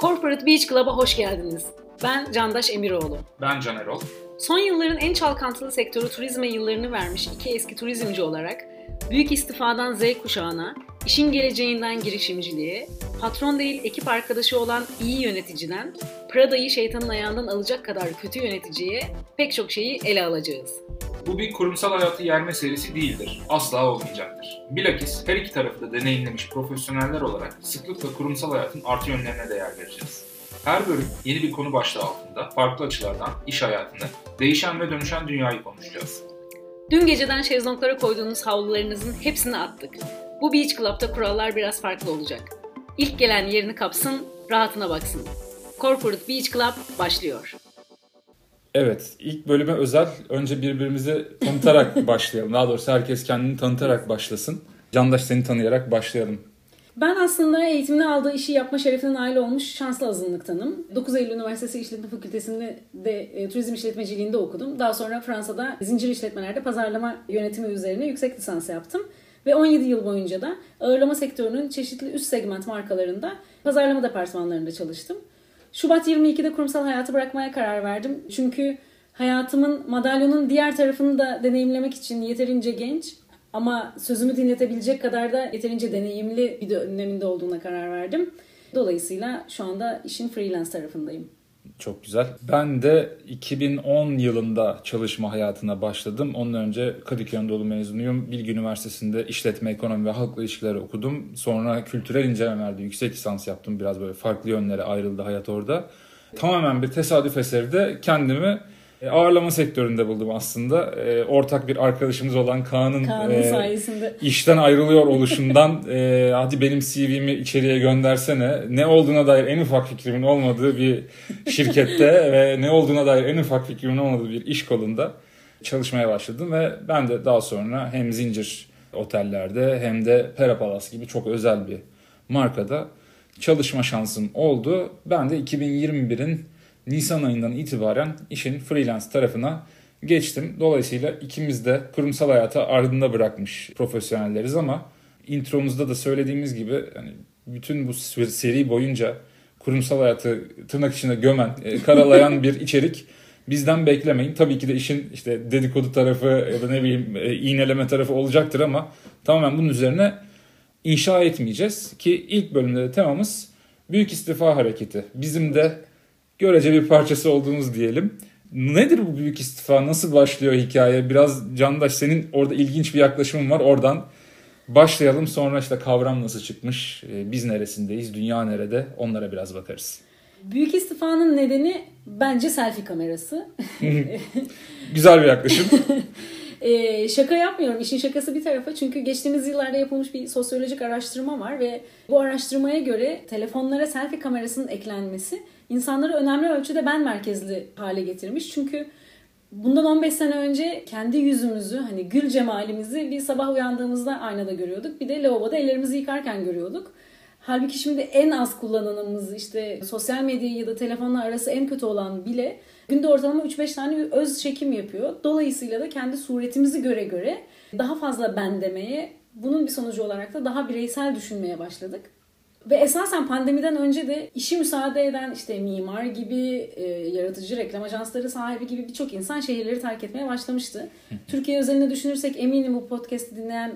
Corporate Beach Club'a hoş geldiniz. Ben Candaş Emiroğlu. Ben Can Erol. Son yılların en çalkantılı sektörü turizme yıllarını vermiş iki eski turizmci olarak büyük istifadan Z kuşağına, işin geleceğinden girişimciliğe, patron değil ekip arkadaşı olan iyi yöneticiden, Prada'yı şeytanın ayağından alacak kadar kötü yöneticiye pek çok şeyi ele alacağız. Bu bir kurumsal hayatı yerme serisi değildir. Asla olmayacaktır. Bilakis her iki tarafı da deneyimlemiş profesyoneller olarak sıklıkla kurumsal hayatın artı yönlerine değer vereceğiz. Her bölüm yeni bir konu başlığı altında farklı açılardan iş hayatını, değişen ve dönüşen dünyayı konuşacağız. Dün geceden şezlonglara koyduğunuz havlularınızın hepsini attık. Bu Beach Club'da kurallar biraz farklı olacak. İlk gelen yerini kapsın, rahatına baksın. Corporate Beach Club başlıyor. Evet, ilk bölüme özel önce birbirimizi tanıtarak başlayalım. Daha doğrusu herkes kendini tanıtarak başlasın. Candaş seni tanıyarak başlayalım. Ben aslında eğitimini aldığı işi yapma şerefine nail olmuş şanslı azınlıktanım. 9 Eylül Üniversitesi İşletme Fakültesi'nde de e, turizm işletmeciliğinde okudum. Daha sonra Fransa'da zincir işletmelerde pazarlama yönetimi üzerine yüksek lisans yaptım. Ve 17 yıl boyunca da ağırlama sektörünün çeşitli üst segment markalarında pazarlama departmanlarında çalıştım. Şubat 22'de kurumsal hayatı bırakmaya karar verdim. Çünkü hayatımın madalyonun diğer tarafını da deneyimlemek için yeterince genç ama sözümü dinletebilecek kadar da yeterince deneyimli bir döneminde olduğuna karar verdim. Dolayısıyla şu anda işin freelance tarafındayım. Çok güzel. Ben de 2010 yılında çalışma hayatına başladım. Ondan önce Kadıköy Anadolu mezunuyum. Bilgi Üniversitesi'nde işletme, ekonomi ve halkla ilişkileri okudum. Sonra kültürel incelemelerde yüksek lisans yaptım. Biraz böyle farklı yönlere ayrıldı hayat orada. Tamamen bir tesadüf eseri de kendimi ağırlama sektöründe buldum aslında. E, ortak bir arkadaşımız olan Kaan'ın Kaan'ın e, sayesinde. işten ayrılıyor oluşundan e, hadi benim CV'mi içeriye göndersene. Ne olduğuna dair en ufak fikrimin olmadığı bir şirkette ve ne olduğuna dair en ufak fikrimin olmadığı bir iş kolunda çalışmaya başladım ve ben de daha sonra hem zincir otellerde hem de Perapalas gibi çok özel bir markada çalışma şansım oldu. Ben de 2021'in Nisan ayından itibaren işin freelance tarafına geçtim. Dolayısıyla ikimiz de kurumsal hayata ardında bırakmış profesyonelleriz ama intromuzda da söylediğimiz gibi hani bütün bu seri boyunca kurumsal hayatı tırnak içinde gömen, e, karalayan bir içerik bizden beklemeyin. Tabii ki de işin işte dedikodu tarafı ya da ne bileyim e, iğneleme tarafı olacaktır ama tamamen bunun üzerine inşa etmeyeceğiz ki ilk bölümde de temamız büyük istifa hareketi. Bizim de görece bir parçası olduğumuz diyelim. Nedir bu büyük istifa? Nasıl başlıyor hikaye? Biraz Candaş senin orada ilginç bir yaklaşımın var. Oradan başlayalım. Sonra işte kavram nasıl çıkmış? Ee, biz neresindeyiz? Dünya nerede? Onlara biraz bakarız. Büyük istifanın nedeni bence selfie kamerası. Güzel bir yaklaşım. Ee, şaka yapmıyorum. İşin şakası bir tarafa. Çünkü geçtiğimiz yıllarda yapılmış bir sosyolojik araştırma var ve bu araştırmaya göre telefonlara selfie kamerasının eklenmesi insanları önemli ölçüde ben merkezli hale getirmiş. Çünkü bundan 15 sene önce kendi yüzümüzü hani gül cemalimizi bir sabah uyandığımızda aynada görüyorduk. Bir de lavaboda ellerimizi yıkarken görüyorduk. Halbuki şimdi en az kullananımız işte sosyal medya ya da telefonla arası en kötü olan bile günde ortalama 3-5 tane öz çekim yapıyor. Dolayısıyla da kendi suretimizi göre göre daha fazla ben demeye, bunun bir sonucu olarak da daha bireysel düşünmeye başladık. Ve esasen pandemiden önce de işi müsaade eden işte mimar gibi, e, yaratıcı reklam ajansları sahibi gibi birçok insan şehirleri terk etmeye başlamıştı. Türkiye özelinde düşünürsek eminim bu podcast'i dinleyen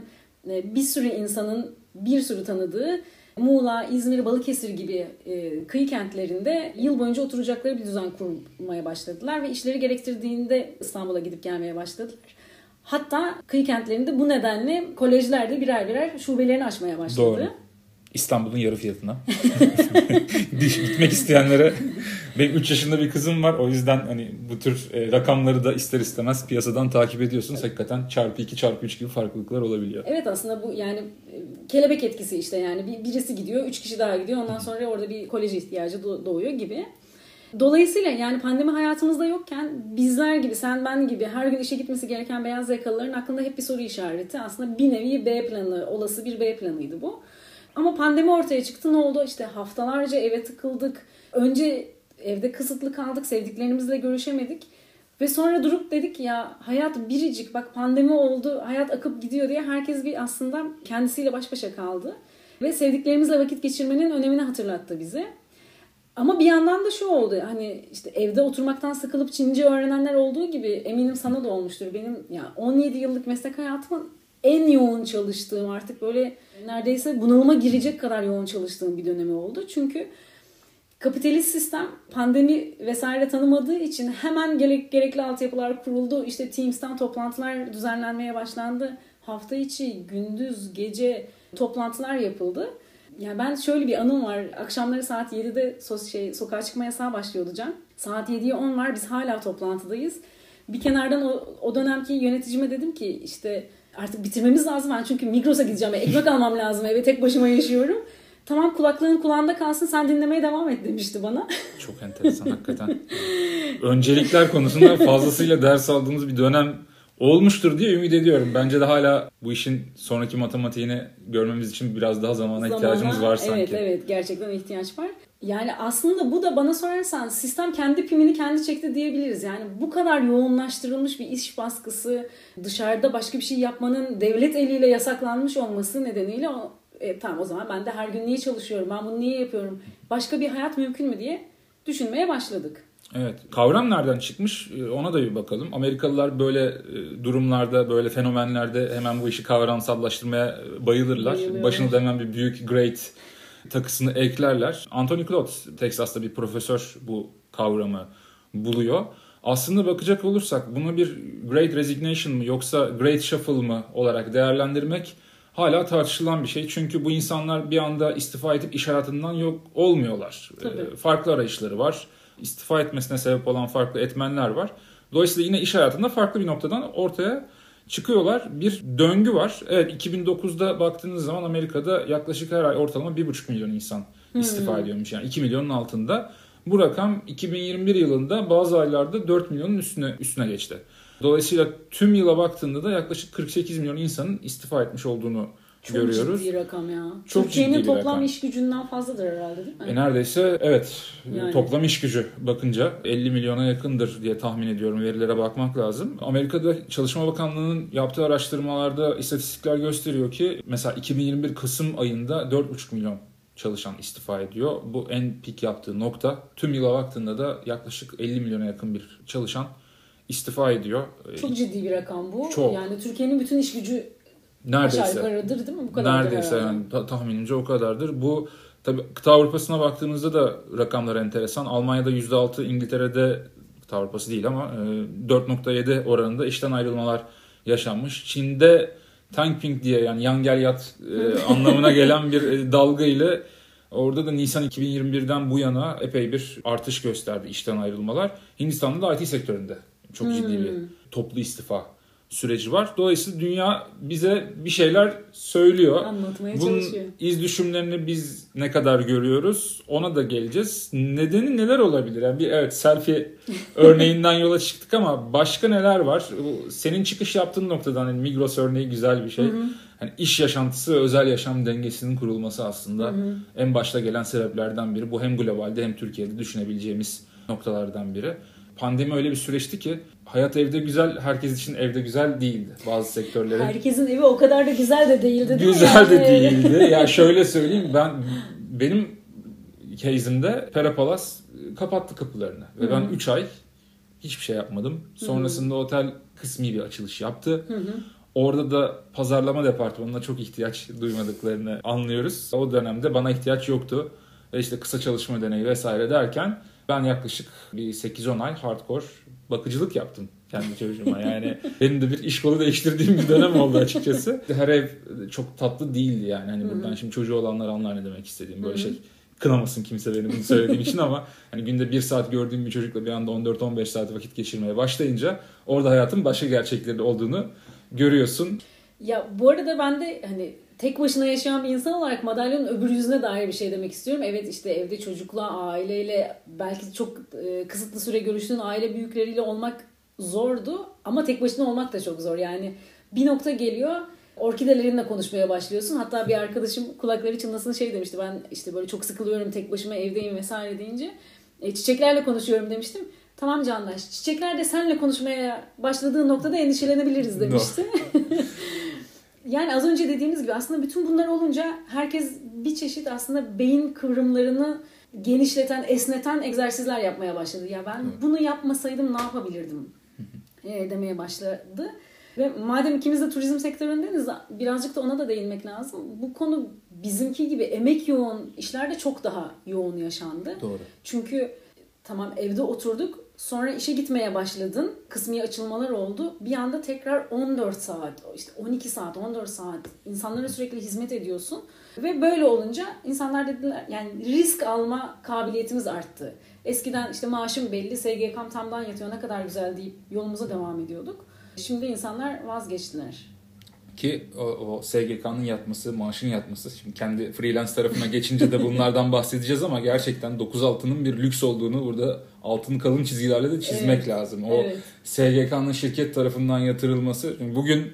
e, bir sürü insanın bir sürü tanıdığı Muğla, İzmir, Balıkesir gibi e, kıyı kentlerinde yıl boyunca oturacakları bir düzen kurmaya başladılar ve işleri gerektirdiğinde İstanbul'a gidip gelmeye başladılar. Hatta kıyı kentlerinde bu nedenle kolejlerde birer birer şubelerini açmaya başladı. Doğru. İstanbul'un yarı fiyatına. Gitmek isteyenlere benim 3 yaşında bir kızım var. O yüzden hani bu tür e, rakamları da ister istemez piyasadan takip ediyorsunuz. Hakikaten çarpı 2 çarpı 3 gibi farklılıklar olabiliyor. Evet aslında bu yani e, kelebek etkisi işte yani bir, birisi gidiyor, 3 kişi daha gidiyor. Ondan sonra orada bir kolej ihtiyacı doğuyor gibi. Dolayısıyla yani pandemi hayatımızda yokken bizler gibi, sen ben gibi her gün işe gitmesi gereken beyaz yakalıların aklında hep bir soru işareti. Aslında bir nevi B planı, olası bir B planıydı bu. Ama pandemi ortaya çıktı ne oldu? İşte haftalarca eve tıkıldık. Önce evde kısıtlı kaldık, sevdiklerimizle görüşemedik. Ve sonra durup dedik ya hayat biricik bak pandemi oldu hayat akıp gidiyor diye herkes bir aslında kendisiyle baş başa kaldı. Ve sevdiklerimizle vakit geçirmenin önemini hatırlattı bize. Ama bir yandan da şu oldu hani işte evde oturmaktan sıkılıp Çince öğrenenler olduğu gibi eminim sana da olmuştur. Benim ya 17 yıllık meslek hayatımın en yoğun çalıştığım artık böyle neredeyse bunalıma girecek kadar yoğun çalıştığım bir dönemi oldu. Çünkü kapitalist sistem pandemi vesaire tanımadığı için hemen gerek, gerekli altyapılar kuruldu. İşte Teams'ten toplantılar düzenlenmeye başlandı. Hafta içi, gündüz, gece toplantılar yapıldı. Yani ben şöyle bir anım var. Akşamları saat 7'de so şey, sokağa çıkma yasağı başlıyordu Can. Saat 7'ye 10 var. Biz hala toplantıdayız. Bir kenardan o, o dönemki yöneticime dedim ki işte artık bitirmemiz lazım. Ben çünkü Migros'a gideceğim. Ekmek almam lazım. Eve tek başıma yaşıyorum. Tamam kulaklığın kulağında kalsın sen dinlemeye devam et demişti bana. Çok enteresan hakikaten. Öncelikler konusunda fazlasıyla ders aldığımız bir dönem olmuştur diye ümit ediyorum. Bence de hala bu işin sonraki matematiğini görmemiz için biraz daha zamana, zamana ihtiyacımız var sanki. Evet evet gerçekten ihtiyaç var. Yani aslında bu da bana sorarsan sistem kendi pimini kendi çekti diyebiliriz. Yani bu kadar yoğunlaştırılmış bir iş baskısı, dışarıda başka bir şey yapmanın devlet eliyle yasaklanmış olması nedeniyle o, e, tamam o zaman ben de her gün niye çalışıyorum, ben bunu niye yapıyorum, başka bir hayat mümkün mü diye düşünmeye başladık. Evet. Kavram nereden çıkmış e, ona da bir bakalım. Amerikalılar böyle e, durumlarda, böyle fenomenlerde hemen bu işi kavramsallaştırmaya bayılırlar. Başına da hemen bir büyük great takısını eklerler. Anthony Klotz, Texas'ta bir profesör bu kavramı buluyor. Aslında bakacak olursak bunu bir Great Resignation mı yoksa Great Shuffle mı olarak değerlendirmek hala tartışılan bir şey. Çünkü bu insanlar bir anda istifa edip iş hayatından yok olmuyorlar. Tabii. Farklı arayışları var istifa etmesine sebep olan farklı etmenler var. Dolayısıyla yine iş hayatında farklı bir noktadan ortaya çıkıyorlar. Bir döngü var. Evet 2009'da baktığınız zaman Amerika'da yaklaşık her ay ortalama 1,5 milyon insan istifa hmm. ediyormuş. Yani 2 milyonun altında. Bu rakam 2021 yılında bazı aylarda 4 milyonun üstüne üstüne geçti. Dolayısıyla tüm yıla baktığında da yaklaşık 48 milyon insanın istifa etmiş olduğunu çok görüyoruz. ciddi rakam ya. Çok Türkiye'nin toplam rakam. iş gücünden fazladır herhalde değil mi? E neredeyse evet. Yani. Toplam iş gücü bakınca 50 milyona yakındır diye tahmin ediyorum. Verilere bakmak lazım. Amerika'da Çalışma Bakanlığı'nın yaptığı araştırmalarda istatistikler gösteriyor ki mesela 2021 Kasım ayında 4,5 milyon çalışan istifa ediyor. Bu en pik yaptığı nokta. Tüm yıla baktığında da yaklaşık 50 milyona yakın bir çalışan istifa ediyor. Çok ciddi bir rakam bu. Çok. Yani Türkiye'nin bütün iş gücü Neredeyse. Aşağı yukarıdır değil mi? Bu kadar Neredeyse yani ta- tahminimce o kadardır. Bu tabi kıta Avrupa'sına baktığımızda da rakamlar enteresan. Almanya'da %6, İngiltere'de kıta Avrupa'sı değil ama 4.7 e, oranında işten ayrılmalar yaşanmış. Çin'de tankping diye yani yan gel yat e, anlamına gelen bir e, dalga ile Orada da Nisan 2021'den bu yana epey bir artış gösterdi işten ayrılmalar. Hindistan'da da IT sektöründe çok ciddi bir hmm. toplu istifa süreci var. Dolayısıyla dünya bize bir şeyler söylüyor. Anlatmaya Bunun çalışıyor. iz düşümlerini biz ne kadar görüyoruz ona da geleceğiz. Nedeni neler olabilir? Yani bir evet selfie örneğinden yola çıktık ama başka neler var? Senin çıkış yaptığın noktadan yani Migros örneği güzel bir şey. Hı hı. Yani iş yaşantısı ve özel yaşam dengesinin kurulması aslında hı hı. en başta gelen sebeplerden biri. Bu hem globalde hem Türkiye'de düşünebileceğimiz noktalardan biri pandemi öyle bir süreçti ki hayat evde güzel, herkes için evde güzel değildi bazı sektörlerin. Herkesin evi o kadar da güzel de değildi değil Güzel de değildi. ya yani şöyle söyleyeyim ben benim case'imde Perapalas kapattı kapılarını ve ben 3 ay hiçbir şey yapmadım. Sonrasında Hı-hı. otel kısmi bir açılış yaptı. Hı-hı. Orada da pazarlama departmanına çok ihtiyaç duymadıklarını anlıyoruz. O dönemde bana ihtiyaç yoktu. Ve işte kısa çalışma deneyi vesaire derken ben yaklaşık bir 8-10 ay hardcore bakıcılık yaptım kendi çocuğuma. Yani benim de bir iş kolu değiştirdiğim bir dönem oldu açıkçası. Her ev çok tatlı değildi yani. Hani buradan şimdi çocuğu olanlar anlar ne demek istediğim. Böyle şey kınamasın kimse benim bunu söylediğim için ama hani günde bir saat gördüğüm bir çocukla bir anda 14-15 saat vakit geçirmeye başlayınca orada hayatın başka gerçekleri olduğunu görüyorsun. Ya bu arada ben de hani tek başına yaşayan bir insan olarak madalyonun öbür yüzüne dair bir şey demek istiyorum. Evet işte evde çocukla, aileyle belki çok e, kısıtlı süre görüştüğün aile büyükleriyle olmak zordu. Ama tek başına olmak da çok zor. Yani bir nokta geliyor orkidelerinle konuşmaya başlıyorsun. Hatta bir arkadaşım kulakları çınlasın şey demişti. Ben işte böyle çok sıkılıyorum tek başıma evdeyim vesaire deyince. E, çiçeklerle konuşuyorum demiştim. Tamam Candaş çiçekler de senle konuşmaya başladığı noktada endişelenebiliriz demişti. No. yani az önce dediğimiz gibi aslında bütün bunlar olunca herkes bir çeşit aslında beyin kıvrımlarını genişleten, esneten egzersizler yapmaya başladı. Ya ben bunu yapmasaydım ne yapabilirdim e, demeye başladı. Ve madem ikimiz de turizm sektöründeniz birazcık da ona da değinmek lazım. Bu konu bizimki gibi emek yoğun işlerde çok daha yoğun yaşandı. Doğru. Çünkü tamam evde oturduk sonra işe gitmeye başladın. Kısmi açılmalar oldu. Bir anda tekrar 14 saat, işte 12 saat, 14 saat insanlara sürekli hizmet ediyorsun. Ve böyle olunca insanlar dediler yani risk alma kabiliyetimiz arttı. Eskiden işte maaşım belli, SGK'm tamdan yatıyor ne kadar güzel deyip yolumuza devam ediyorduk. Şimdi insanlar vazgeçtiler. Ki o, o SGK'nın yatması, maaşın yatması. Şimdi kendi freelance tarafına geçince de bunlardan bahsedeceğiz ama gerçekten 9 altının bir lüks olduğunu burada altın kalın çizgilerle de çizmek Evet. lazım. O Evet. SGK'nın şirket tarafından yatırılması. Çünkü bugün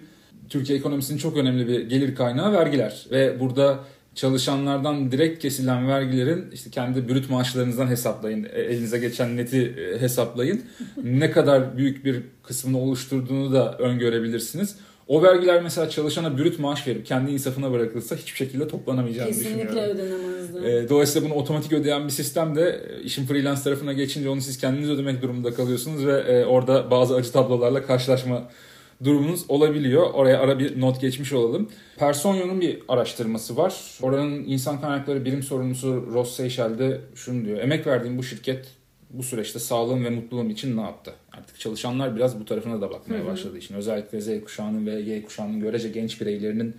Türkiye ekonomisinin çok önemli bir gelir kaynağı vergiler. Ve burada çalışanlardan direkt kesilen vergilerin işte kendi brüt maaşlarınızdan hesaplayın. E, Elinize geçen neti e, hesaplayın. ne kadar büyük bir kısmını oluşturduğunu da öngörebilirsiniz. O vergiler mesela çalışana brüt maaş verip kendi insafına bırakılsa hiçbir şekilde toplanamayacağını Kesinlikle düşünüyorum. ödenemezdi. E, Dolayısıyla bunu otomatik ödeyen bir sistem de e, işin freelance tarafına geçince onu siz kendiniz ödemek durumunda kalıyorsunuz ve e, orada bazı acı tablolarla karşılaşma durumunuz olabiliyor. Oraya ara bir not geçmiş olalım. Personio'nun bir araştırması var. Oranın insan kaynakları birim sorumlusu Ross Seychelles de şunu diyor. Emek verdiğim bu şirket bu süreçte sağlığım ve mutluluğum için ne yaptı? Artık çalışanlar biraz bu tarafına da bakmaya başladı işin. Özellikle Z kuşağının ve Y kuşağının görece genç bireylerinin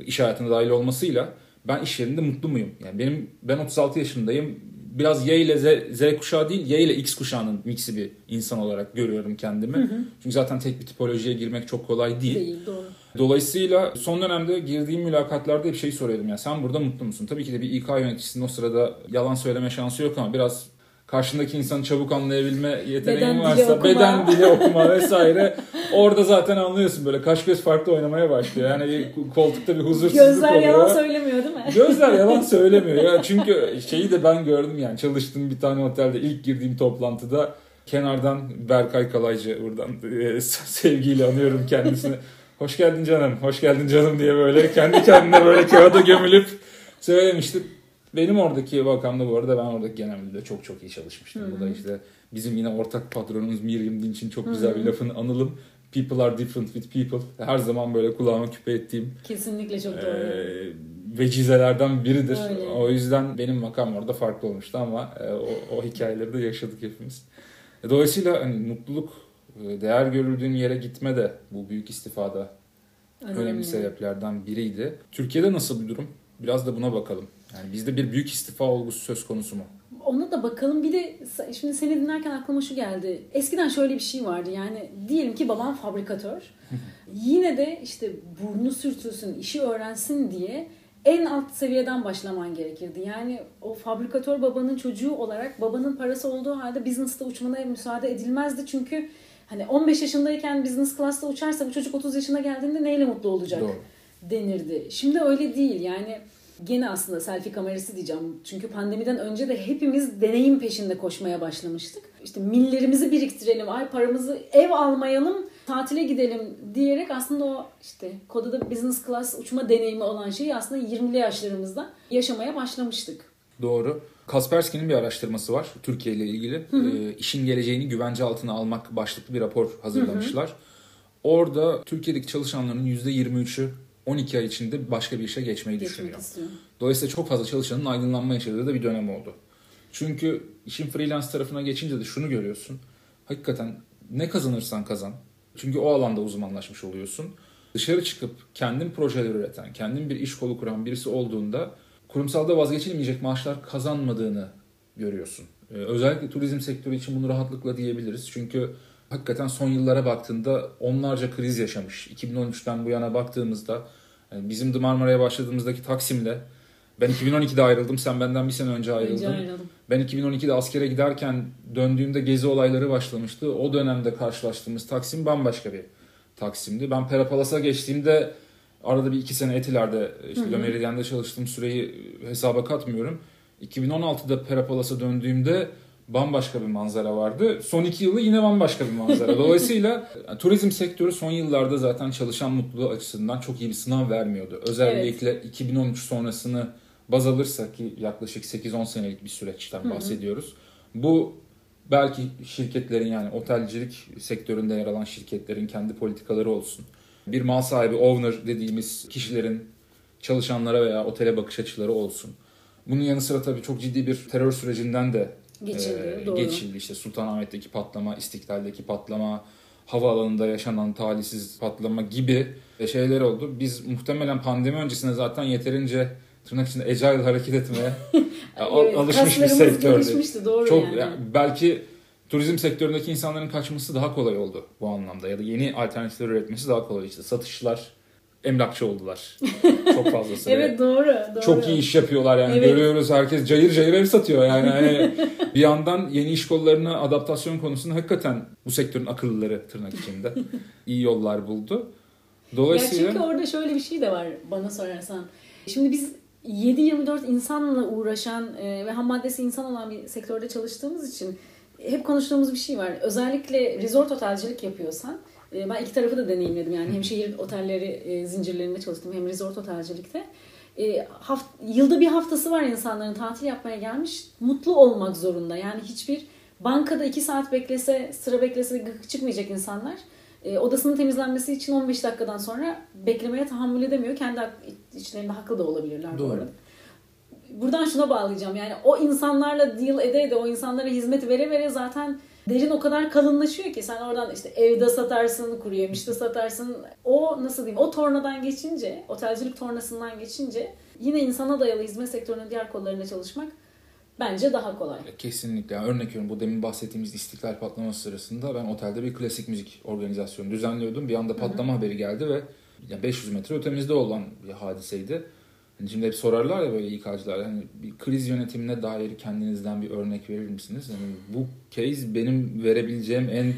iş hayatına dahil olmasıyla ben iş yerinde mutlu muyum? Yani benim ben 36 yaşındayım. Biraz Y ile Z, Z kuşağı değil, Y ile X kuşağının miksi bir insan olarak görüyorum kendimi. Çünkü zaten tek bir tipolojiye girmek çok kolay değil. Değil doğru. Dolayısıyla son dönemde girdiğim mülakatlarda hep şey soruyordum. Yani sen burada mutlu musun? Tabii ki de bir İK yöneticisinin o sırada yalan söyleme şansı yok ama biraz karşındaki insanı çabuk anlayabilme yeteneğin Beden dili varsa okuma. beden dili okuma vesaire orada zaten anlıyorsun böyle kaş göz farklı oynamaya başlıyor. Yani bir koltukta bir huzursuzluk Gözler oluyor. yalan söylemiyor değil mi? Gözler yalan söylemiyor ya. Çünkü şeyi de ben gördüm yani çalıştığım bir tane otelde ilk girdiğim toplantıda kenardan Berkay Kalaycı buradan e, sevgiyle anıyorum kendisini. Hoş geldin canım, hoş geldin canım diye böyle kendi kendine böyle kağıda gömülüp söylemişti. Benim oradaki vakamda bu arada ben oradaki genel müdürde çok çok iyi çalışmıştım. Bu da işte bizim yine ortak patronumuz Miriam Dinç'in çok güzel bir lafını analım. People are different with people. Her zaman böyle kulağıma küpe ettiğim Kesinlikle çok doğru. e, vecizelerden biridir. Öyle. O yüzden benim makam orada farklı olmuştu ama e, o, o hikayeleri de yaşadık hepimiz. E, Dolayısıyla hani mutluluk, değer görüldüğün yere gitme de bu büyük istifada önemli sebeplerden biriydi. Türkiye'de nasıl bir durum? Biraz da buna bakalım. Yani bizde bir büyük istifa olgusu söz konusu mu? Ona da bakalım. Bir de şimdi seni dinlerken aklıma şu geldi. Eskiden şöyle bir şey vardı. Yani diyelim ki babam fabrikatör. Yine de işte burnu sürtülsün, işi öğrensin diye en alt seviyeden başlaman gerekirdi. Yani o fabrikatör babanın çocuğu olarak babanın parası olduğu halde business'ta uçmana müsaade edilmezdi. Çünkü hani 15 yaşındayken business class'ta uçarsa bu çocuk 30 yaşına geldiğinde neyle mutlu olacak? Doğru. denirdi. Şimdi öyle değil yani gene aslında selfie kamerası diyeceğim. Çünkü pandemiden önce de hepimiz deneyim peşinde koşmaya başlamıştık. İşte millerimizi biriktirelim, ay paramızı ev almayalım, tatile gidelim diyerek aslında o işte kodada business class uçma deneyimi olan şeyi aslında 20'li yaşlarımızda yaşamaya başlamıştık. Doğru. Kaspersky'nin bir araştırması var Türkiye ile ilgili. Ee, işin geleceğini güvence altına almak başlıklı bir rapor hazırlamışlar. Orada Türkiye'deki çalışanların %23'ü 12 ay içinde başka bir işe geçmeyi Geçmek düşünüyor. istiyorum. Dolayısıyla çok fazla çalışanın aydınlanma yaşadığı da bir dönem oldu. Çünkü işin freelance tarafına geçince de şunu görüyorsun. Hakikaten ne kazanırsan kazan. Çünkü o alanda uzmanlaşmış oluyorsun. Dışarı çıkıp kendin projeler üreten, kendin bir iş kolu kuran birisi olduğunda kurumsalda vazgeçilmeyecek maaşlar kazanmadığını görüyorsun. Ee, özellikle turizm sektörü için bunu rahatlıkla diyebiliriz. Çünkü hakikaten son yıllara baktığında onlarca kriz yaşamış. 2013'ten bu yana baktığımızda yani bizim The Marmara'ya başladığımızdaki Taksim'le ben 2012'de ayrıldım. Sen benden bir sene önce ayrıldın. Önce ayrıldım. Ben 2012'de askere giderken döndüğümde gezi olayları başlamıştı. O dönemde karşılaştığımız Taksim bambaşka bir Taksim'di. Ben Perapalas'a geçtiğimde arada bir iki sene Etiler'de işte Meridian'da çalıştığım süreyi hesaba katmıyorum. 2016'da Perapalas'a döndüğümde bambaşka bir manzara vardı. Son iki yılı yine bambaşka bir manzara. Dolayısıyla yani turizm sektörü son yıllarda zaten çalışan mutluluğu açısından çok iyi bir sınav vermiyordu. Özellikle 2013 sonrasını baz alırsak ki yaklaşık 8-10 senelik bir süreçten bahsediyoruz. Bu belki şirketlerin yani otelcilik sektöründe yer alan şirketlerin kendi politikaları olsun. Bir mal sahibi, owner dediğimiz kişilerin çalışanlara veya otele bakış açıları olsun. Bunun yanı sıra tabii çok ciddi bir terör sürecinden de Geçildi, e, doğru. geçildi. İşte Sultanahmet'teki patlama, İstiklal'deki patlama, havaalanında yaşanan talihsiz patlama gibi şeyler oldu. Biz muhtemelen pandemi öncesinde zaten yeterince tırnak içinde agile hareket etmeye Evet, alışmış bir gelişmişti, doğru Çok yani. yani belki turizm sektöründeki insanların kaçması daha kolay oldu bu anlamda ya da yeni alternatifler üretmesi daha kolay işte satışlar emlakçı oldular. Çok fazla süre. Evet doğru. doğru. Çok iyi iş yapıyorlar yani Evet. görüyoruz herkes cayır cayır ev satıyor yani hani bir yandan yeni iş kollarına adaptasyon konusunda hakikaten bu sektörün akıllıları tırnak içinde iyi yollar buldu. Ya Dolayısıyla çünkü orada şöyle bir şey de var bana sorarsan. Şimdi biz 7-24 insanla uğraşan e, ve ham maddesi insan olan bir sektörde çalıştığımız için hep konuştuğumuz bir şey var. Özellikle resort otelcilik yapıyorsan e, ben iki tarafı da deneyimledim yani hem şehir otelleri e, zincirlerinde çalıştım hem resort otelcilikte. E, haft- yılda bir haftası var insanların tatil yapmaya gelmiş mutlu olmak zorunda. Yani hiçbir bankada iki saat beklese sıra beklese gık çıkmayacak insanlar. E, odasının temizlenmesi için 15 dakikadan sonra beklemeye tahammül edemiyor. Kendi içlerinde haklı da olabilirler bu Doğru. arada. Buradan şuna bağlayacağım. Yani o insanlarla deal ede ede o insanlara hizmet vere vere zaten derin o kadar kalınlaşıyor ki sen oradan işte evde satarsın, kuru yemişte satarsın. O nasıl diyeyim? O tornadan geçince, otelcilik tornasından geçince yine insana dayalı hizmet sektörünün diğer kollarında çalışmak bence daha kolay. Kesinlikle. Yani örnek veriyorum bu demin bahsettiğimiz istiklal patlaması sırasında ben otelde bir klasik müzik organizasyonu düzenliyordum. Bir anda patlama haberi geldi ve ya 500 metre ötemizde olan bir hadiseydi. Hani şimdi hep sorarlar ya böyle İK'cılar hani bir kriz yönetimine dair kendinizden bir örnek verir misiniz? Yani bu case benim verebileceğim en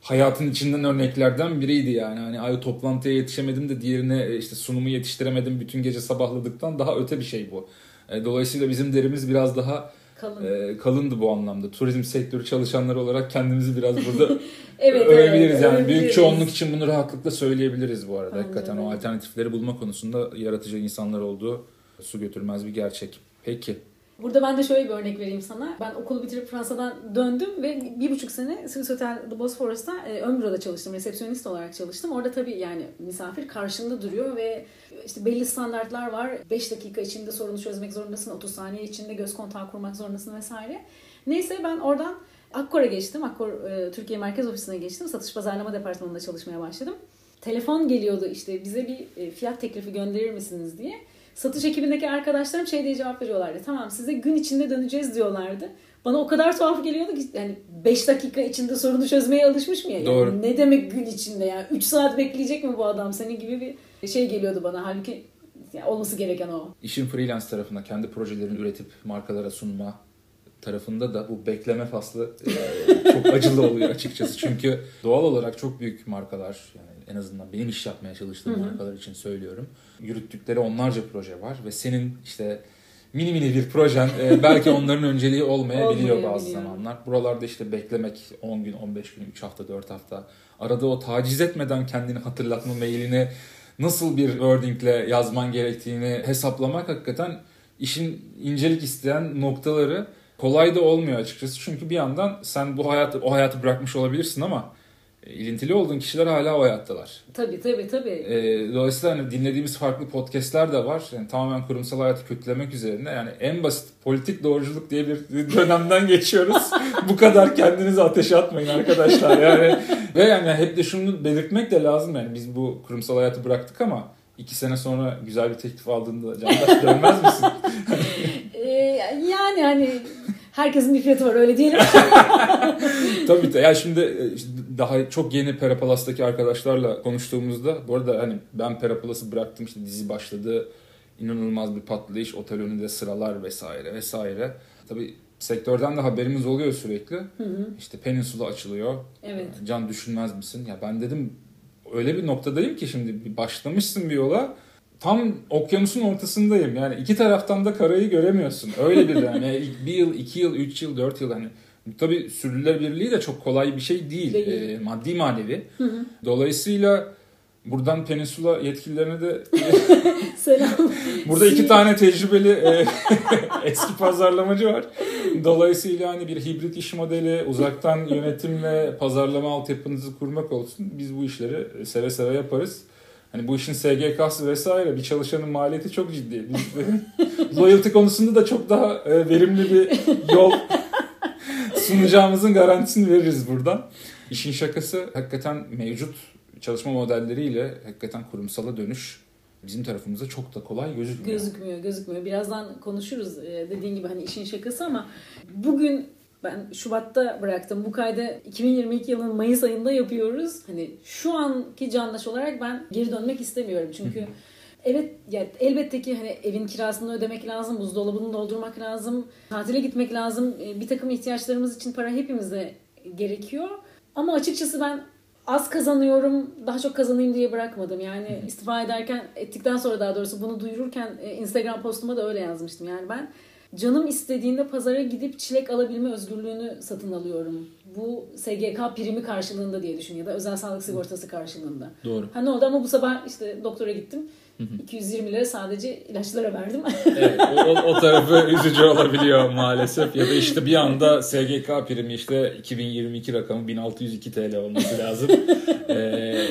hayatın içinden örneklerden biriydi yani. Hani ay toplantıya yetişemedim de diğerine e, işte sunumu yetiştiremedim bütün gece sabahladıktan daha öte bir şey bu. E, Dolayısıyla bizim derimiz biraz daha Kalın. e, kalındı bu anlamda. Turizm sektörü çalışanları olarak kendimizi biraz burada Evet, övebiliriz evet, yani. övebiliriz. Büyük çoğunluk için bunu rahatlıkla söyleyebiliriz bu arada. Bence Hakikaten o alternatifleri bulma konusunda yaratıcı insanlar olduğu su götürmez bir gerçek. Peki. Burada ben de şöyle bir örnek vereyim sana. Ben okulu bitirip Fransa'dan döndüm ve bir buçuk sene Swiss Hotel de Bosphorus'ta e, ön büroda çalıştım. Resepsiyonist olarak çalıştım. Orada tabii yani misafir karşında duruyor ve işte belli standartlar var. 5 dakika içinde sorunu çözmek zorundasın. 30 saniye içinde göz kontağı kurmak zorundasın vesaire. Neyse ben oradan Akkor'a geçtim. Akkor e, Türkiye Merkez Ofisi'ne geçtim. Satış pazarlama departmanında çalışmaya başladım. Telefon geliyordu işte bize bir e, fiyat teklifi gönderir misiniz diye. Satış ekibindeki arkadaşlarım şey diye cevap veriyorlardı. Tamam size gün içinde döneceğiz diyorlardı. Bana o kadar tuhaf geliyordu ki yani 5 dakika içinde sorunu çözmeye alışmış mı ya? Yani Doğru. ne demek gün içinde yani 3 saat bekleyecek mi bu adam senin gibi bir şey geliyordu bana. Halbuki yani olması gereken o. İşin freelance tarafında kendi projelerini üretip markalara sunma tarafında da bu bekleme faslı e, çok acılı oluyor açıkçası. Çünkü doğal olarak çok büyük markalar yani en azından benim iş yapmaya çalıştığım Hı hı. markalar için söylüyorum. Yürüttükleri onlarca proje var ve senin işte mini mini bir projen e, belki onların önceliği olmayabiliyor bazı zamanlar. Buralarda işte beklemek 10 gün, 15 gün, 3 hafta, 4 hafta arada o taciz etmeden kendini hatırlatma mailini nasıl bir wordingle yazman gerektiğini hesaplamak hakikaten işin incelik isteyen noktaları kolay da olmuyor açıkçası. Çünkü bir yandan sen bu hayatı o hayatı bırakmış olabilirsin ama e, ilintili olduğun kişiler hala o hayattalar. Tabii tabii tabii. E, dolayısıyla hani dinlediğimiz farklı podcastler de var. Yani tamamen kurumsal hayatı kötülemek üzerine. Yani en basit politik doğruculuk diye bir dönemden geçiyoruz. Bu kadar kendinizi ateşe atmayın arkadaşlar. Yani ve yani hep de şunu belirtmek de lazım yani biz bu kurumsal hayatı bıraktık ama iki sene sonra güzel bir teklif aldığında Candaş dönmez misin? Ee, yani hani herkesin bir fiyatı var öyle diyelim. Tabii de. Ya şimdi e, daha çok yeni Perapalas'taki arkadaşlarla konuştuğumuzda bu arada hani ben Perapalas'ı bıraktım işte dizi başladı. inanılmaz bir patlayış, otel önünde sıralar vesaire vesaire. Tabii sektörden de haberimiz oluyor sürekli. Hı hı. İşte Peninsula açılıyor. Evet. Can düşünmez misin? Ya ben dedim öyle bir noktadayım ki şimdi başlamışsın bir yola. Tam okyanusun ortasındayım. Yani iki taraftan da karayı göremiyorsun. Öyle bir yani bir yıl, iki yıl, üç yıl, dört yıl hani Tabii sürdürülebilirliği de çok kolay bir şey değil. Değil. Ee, maddi manevi. Hı hı. Dolayısıyla Buradan Peninsula yetkililerine de Selam. Burada iki tane tecrübeli e, eski pazarlamacı var. Dolayısıyla hani bir hibrit iş modeli, uzaktan yönetim ve pazarlama altyapınızı kurmak olsun. Biz bu işleri seve seve yaparız. Hani bu işin SGK'sı vesaire bir çalışanın maliyeti çok ciddi. Loyalty konusunda da çok daha e, verimli bir yol sunacağımızın garantisini veririz buradan. İşin şakası hakikaten mevcut çalışma modelleriyle hakikaten kurumsala dönüş bizim tarafımızda çok da kolay gözükmüyor. Gözükmüyor, gözükmüyor. Birazdan konuşuruz ee, dediğin gibi hani işin şakası ama bugün ben Şubat'ta bıraktım. Bu kaydı 2022 yılının Mayıs ayında yapıyoruz. Hani şu anki candaş olarak ben geri dönmek istemiyorum. Çünkü evet ya elbette ki hani evin kirasını ödemek lazım, buzdolabını doldurmak lazım, tatile gitmek lazım. Ee, Bir takım ihtiyaçlarımız için para hepimize gerekiyor. Ama açıkçası ben az kazanıyorum, daha çok kazanayım diye bırakmadım. Yani istifa ederken, ettikten sonra daha doğrusu bunu duyururken e, Instagram postuma da öyle yazmıştım. Yani ben canım istediğinde pazara gidip çilek alabilme özgürlüğünü satın alıyorum. Bu SGK primi karşılığında diye düşün ya da özel sağlık sigortası karşılığında. Doğru. Ha ne oldu ama bu sabah işte doktora gittim. 220 lira sadece ilaçlara verdim. Evet, o, o, o tarafı üzücü olabiliyor maalesef. Ya da işte bir anda SGK primi işte 2022 rakamı 1602 TL olması lazım. ee,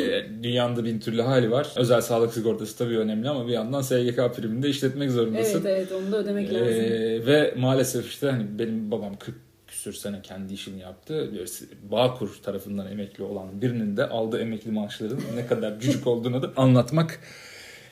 dünyanın da bin türlü hali var. Özel sağlık sigortası tabii önemli ama bir yandan SGK primini de işletmek zorundasın. evet evet onu da ödemek lazım. Ee, ve maalesef işte hani benim babam 40 küsür sene kendi işini yaptı. Bağkur tarafından emekli olan birinin de aldığı emekli maaşların ne kadar cücük olduğunu da anlatmak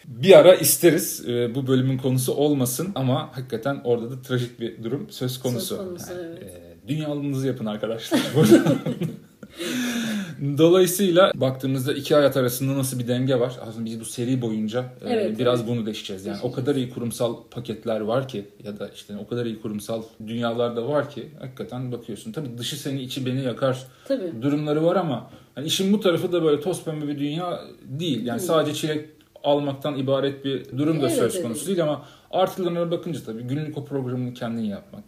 bir ara isteriz. Ee, bu bölümün konusu olmasın ama hakikaten orada da trajik bir durum söz konusu. Söz konusu, Yani, evet. e, dünyalığınızı yapın arkadaşlar. Dolayısıyla baktığımızda iki hayat arasında nasıl bir denge var? Aslında biz bu seri boyunca e, Evet, biraz evet. bunu deşeceğiz. Yani o kadar iyi kurumsal paketler var ki ya da işte o kadar iyi kurumsal dünyalarda var ki hakikaten bakıyorsun. Tabii dışı seni içi beni yakar Tabii. durumları var ama hani işin bu tarafı da böyle toz pembe bir dünya değil. Yani Değil. sadece çilek almaktan ibaret bir durum da Evet, söz evet. konusu değil ama artılarına bakınca tabii günlük o programını kendin yapmak.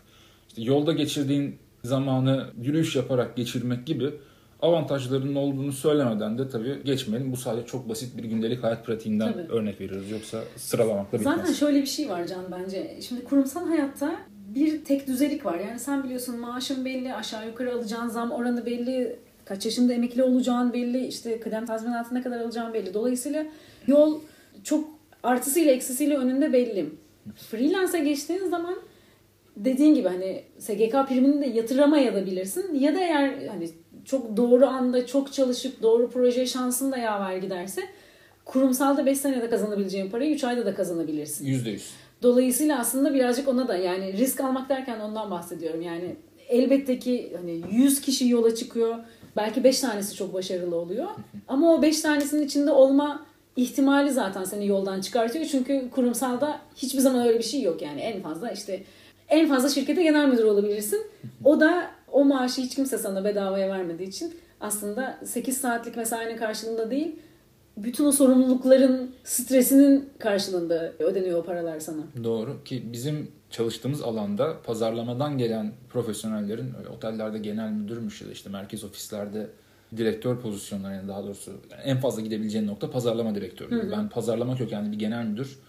İşte yolda geçirdiğin zamanı yürüyüş yaparak geçirmek gibi avantajlarının olduğunu söylemeden de tabii geçmeyelim. Bu sadece çok basit bir gündelik hayat pratiğinden Tabii. örnek veriyoruz. Yoksa sıralamakla bitmez. Zaten şöyle bir şey var Can bence. Şimdi kurumsal hayatta bir tek düzelik var. Yani sen biliyorsun maaşın belli, aşağı yukarı alacağın zam oranı belli, kaç yaşında emekli olacağın belli, işte kıdem tazminatı ne kadar alacağın belli. Dolayısıyla yol çok artısıyla eksisiyle önünde belli. Freelance'a geçtiğin zaman dediğin gibi hani SGK primini de yatıramayabilirsin ya da eğer hani çok doğru anda çok çalışıp doğru proje şansın da yaver giderse kurumsalda 5 senede kazanabileceğin parayı 3 ayda da kazanabilirsin. %100. Dolayısıyla aslında birazcık ona da yani risk almak derken ondan bahsediyorum. Yani elbette ki hani 100 kişi yola çıkıyor. Belki 5 tanesi çok başarılı oluyor. Ama o 5 tanesinin içinde olma ihtimali zaten seni yoldan çıkartıyor. Çünkü kurumsalda hiçbir zaman öyle bir şey yok. Yani en fazla işte en fazla şirkete genel müdür olabilirsin. O da o maaşı hiç kimse sana bedavaya vermediği için aslında 8 saatlik mesainin karşılığında değil bütün o sorumlulukların stresinin karşılığında ödeniyor o paralar sana. Doğru ki bizim çalıştığımız alanda pazarlamadan gelen profesyonellerin öyle otellerde genel müdürmüş ya da işte merkez ofislerde direktör pozisyonlarına yani daha doğrusu en fazla gidebileceğin nokta pazarlama direktörü. Hı hı. Ben pazarlama kökenli bir genel müdür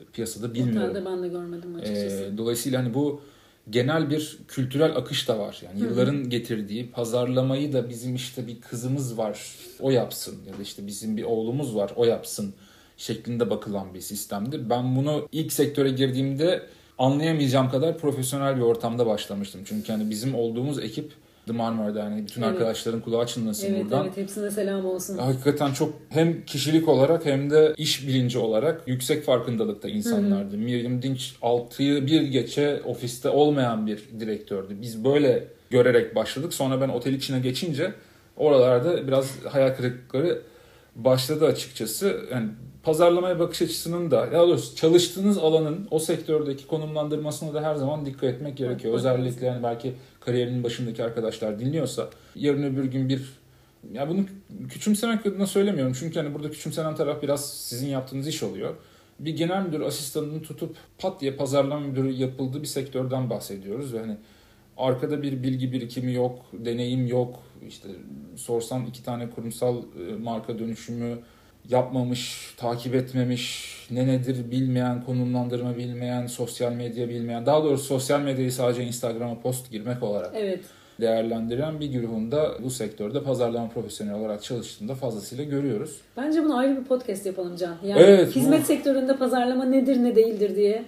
e, piyasada bilmiyorum. Otelde ben de görmedim açıkçası. Ee, dolayısıyla hani bu genel bir kültürel akış da var. Yani yılların getirdiği pazarlamayı da bizim işte bir kızımız var o yapsın ya da işte bizim bir oğlumuz var o yapsın şeklinde bakılan bir sistemdi. Ben bunu ilk sektöre girdiğimde anlayamayacağım kadar profesyonel bir ortamda başlamıştım. Çünkü hani bizim olduğumuz ekip The Marmara'da yani bütün Evet. arkadaşların kulağı çınlasın evet buradan. evet hepsine selam olsun. Hakikaten çok hem kişilik olarak hem de iş bilinci olarak yüksek farkındalıkta insanlardı. Miriam Dinç 6'yı bir geçe ofiste olmayan bir direktördü. Biz böyle görerek başladık. Sonra ben otel içine geçince oralarda biraz hayal kırıklıkları başladı açıkçası. Yani pazarlamaya bakış açısının da daha doğrusu çalıştığınız alanın o sektördeki konumlandırmasına da her zaman dikkat etmek gerekiyor. Özellikle yani belki kariyerinin başındaki arkadaşlar dinliyorsa yarın öbür gün bir ya bunu küçümsemek adına söylemiyorum. Çünkü hani burada küçümsenen taraf biraz sizin yaptığınız iş oluyor. Bir genel müdür asistanını tutup pat diye pazarlama müdürü yapıldığı bir sektörden bahsediyoruz. Ve hani arkada bir bilgi birikimi yok, deneyim yok. İşte sorsam iki tane kurumsal e, marka dönüşümü yapmamış, takip etmemiş, ne nedir bilmeyen, konumlandırma bilmeyen, sosyal medya bilmeyen, daha doğrusu sosyal medyayı sadece Instagram'a post girmek olarak Evet. değerlendiren bir güruhunda bu sektörde pazarlama profesyoneli olarak çalıştığında fazlasıyla görüyoruz. Bence bunu ayrı bir podcast yapalım Can. Yani Evet, hizmet bu- sektöründe pazarlama nedir ne değildir diye.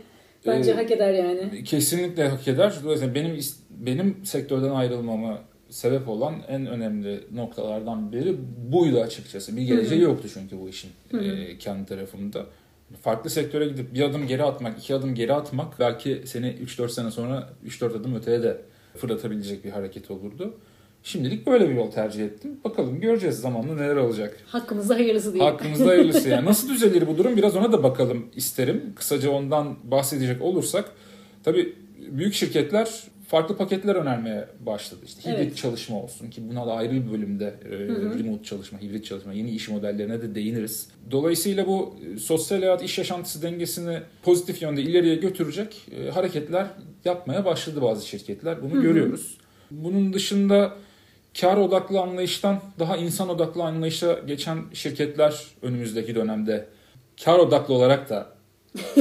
Bence Ee, hak eder yani. Kesinlikle hak eder. Dolayısıyla benim benim sektörden ayrılmama sebep olan en önemli noktalardan biri buydu açıkçası. Bir geleceği yoktu çünkü bu işin e, kendi tarafımda. Farklı sektöre gidip bir adım geri atmak, iki adım geri atmak belki seni 3-4 sene sonra 3-4 adım öteye de fırlatabilecek bir hareket olurdu. Şimdilik böyle bir yol tercih ettim. Bakalım göreceğiz zamanla neler olacak. Hakkımızda hayırlısı diye. Hakkımızda hayırlısı yani. Nasıl düzelir bu durum? Biraz ona da bakalım isterim. Kısaca ondan bahsedecek olursak. Tabii büyük şirketler farklı paketler önermeye başladı. İşte hibrit Evet. çalışma olsun ki buna da ayrı bir bölümde e, remote çalışma, hibrit çalışma, yeni iş modellerine de değiniriz. Dolayısıyla bu e, sosyal hayat, iş yaşantısı dengesini pozitif yönde ileriye götürecek e, hareketler yapmaya başladı bazı şirketler. Bunu görüyoruz. Bunun dışında kar odaklı anlayıştan daha insan odaklı anlayışa geçen şirketler önümüzdeki dönemde kar odaklı olarak da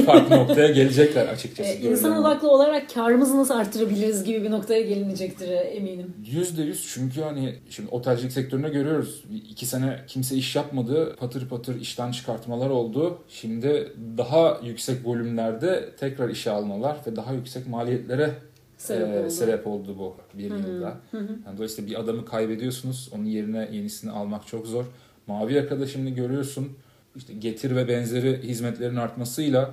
farklı noktaya gelecekler açıkçası. Ee, insan odaklı olarak karımızı nasıl arttırabiliriz gibi bir noktaya gelinecektir e, eminim. Yüzde yüz çünkü hani şimdi otelcilik sektöründe görüyoruz. iki sene kimse iş yapmadı. Patır patır işten çıkartmalar oldu. Şimdi daha yüksek volümlerde tekrar işe almalar ve daha yüksek maliyetlere Sebep e, oldu. sebep oldu bu bir yılda. Yani dolayısıyla bir adamı kaybediyorsunuz. Onun yerine yenisini almak çok zor. Mavi yakada şimdi görüyorsun işte getir ve benzeri hizmetlerin artmasıyla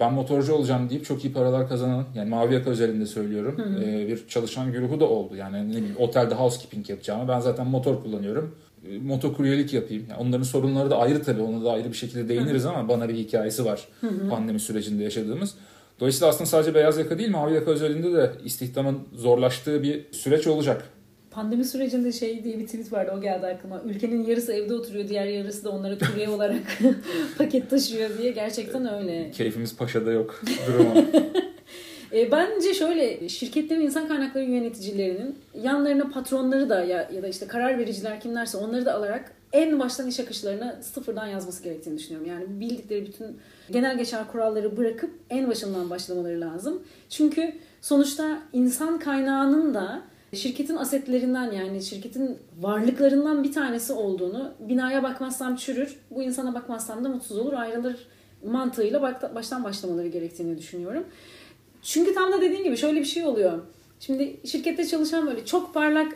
ben motorcu olacağım deyip çok iyi paralar kazanan yani mavi yaka özelinde söylüyorum e, bir çalışan güruhu da oldu. Yani ne bileyim otelde housekeeping yapacağım. Ben zaten motor kullanıyorum. E, Motokuryelik yapayım. Yani onların sorunları da ayrı tabii. Ona da ayrı bir şekilde değiniriz ama bana bir hikayesi var pandemi sürecinde yaşadığımız. Dolayısıyla aslında sadece beyaz yaka değil mavi yaka özelinde de istihdamın zorlaştığı bir süreç olacak. Pandemi sürecinde şey diye bir tweet vardı o geldi aklıma. Ülkenin yarısı evde oturuyor diğer yarısı da onlara kurye olarak paket taşıyor diye. Gerçekten öyle. Keyfimiz paşada yok durumu. E, bence şöyle şirketlerin insan kaynakları yöneticilerinin yanlarına patronları da ya, ya da işte karar vericiler kimlerse onları da alarak en baştan iş akışlarına sıfırdan yazması gerektiğini düşünüyorum. Yani bildikleri bütün genel geçer kuralları bırakıp en başından başlamaları lazım. Çünkü sonuçta insan kaynağının da şirketin asetlerinden yani şirketin varlıklarından bir tanesi olduğunu binaya bakmazsam çürür, bu insana bakmazsam da mutsuz olur ayrılır mantığıyla baştan başlamaları gerektiğini düşünüyorum. Çünkü tam da dediğin gibi şöyle bir şey oluyor. Şimdi şirkette çalışan böyle çok parlak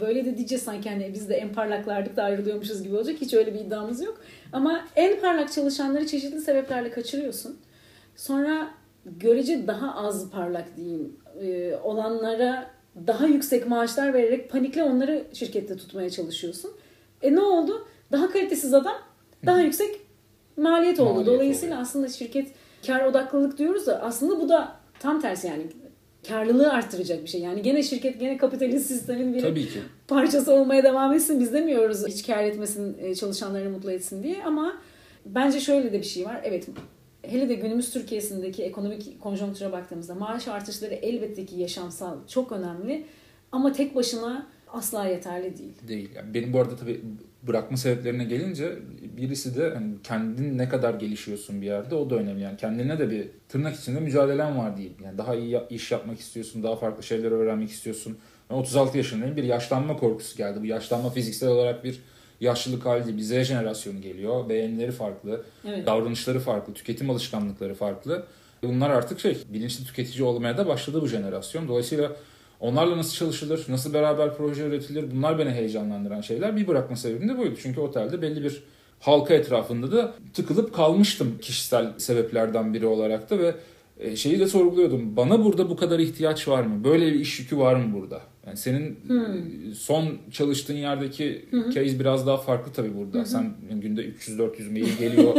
böyle de diyeceğiz sanki hani biz de en parlaklardık da ayrılıyormuşuz gibi olacak. Hiç öyle bir iddiamız yok. Ama en parlak çalışanları çeşitli sebeplerle kaçırıyorsun. Sonra görece daha az parlak diyeyim e, olanlara daha yüksek maaşlar vererek panikle onları şirkette tutmaya çalışıyorsun. E ne oldu? Daha kalitesiz adam daha yüksek maliyet oldu. Maliyet Dolayısıyla aslında şirket kar odaklılık diyoruz da aslında bu da tam tersi yani karlılığı arttıracak bir şey. Yani gene şirket gene kapitalist sistemin bir Tabii ki. parçası olmaya devam etsin. Biz demiyoruz hiç kar etmesin, e, çalışanlarını mutlu etsin diye ama bence şöyle de bir şey var. Evet hele de günümüz Türkiye'sindeki ekonomik konjonktüre baktığımızda maaş artışları elbette ki yaşamsal çok önemli ama tek başına asla yeterli değil. Değil. Yani benim bu arada tabii bırakma sebeplerine gelince birisi de hani kendin ne kadar gelişiyorsun bir yerde o da önemli. Yani kendine de bir tırnak içinde mücadelen var diyeyim. Yani daha iyi iş yapmak istiyorsun, daha farklı şeyler öğrenmek istiyorsun. Ben 36 yaşındayım. Bir yaşlanma korkusu geldi. Bu yaşlanma fiziksel olarak bir yaşlılık hali değil. Bir Z jenerasyonu geliyor. Beğenileri farklı, Evet. davranışları farklı, tüketim alışkanlıkları farklı. Bunlar artık şey, bilinçli tüketici olmaya da başladı bu jenerasyon. Dolayısıyla onlarla nasıl çalışılır, nasıl beraber proje üretilir bunlar beni heyecanlandıran şeyler. Bir bırakma sebebim de buydu. Çünkü otelde belli bir halka etrafında da tıkılıp kalmıştım kişisel sebeplerden biri olarak da ve şeyi de sorguluyordum. Bana burada bu kadar ihtiyaç var mı? Böyle bir iş yükü var mı burada? Yani senin e, son çalıştığın yerdeki case biraz daha farklı tabii burada. Sen günde 300-400 mail geliyor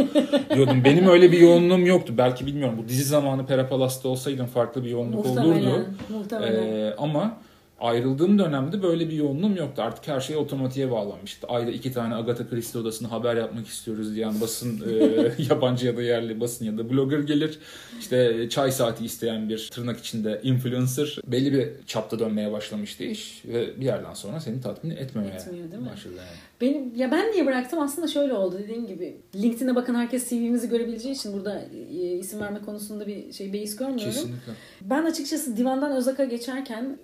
diyordum. Benim öyle bir yoğunluğum yoktu. Belki bilmiyorum bu dizi zamanı Perapalas'ta olsaydım farklı bir yoğunluk olurdu. Muhtemelen. Muhtemelen. Ee, ama ayrıldığım dönemde böyle bir yoğunluğum yoktu. Artık her şey otomatiğe bağlanmıştı. Ayda iki tane Agatha Christie odasında haber yapmak istiyoruz diyen basın e, yabancı ya da yerli basın ya da blogger gelir. İşte çay saati isteyen bir tırnak içinde influencer belli bir çapta dönmeye başlamıştı iş ve bir yerden sonra seni tatmin etmemeye Etmiyor, değil mi? başladı. Yani. Benim ya ben niye bıraktım aslında şöyle oldu dediğim gibi. LinkedIn'e bakın herkes CV'mizi görebileceği için burada e, isim verme konusunda bir şey beis görmüyorum. Kesinlikle. Ben açıkçası divandan Özak'a geçerken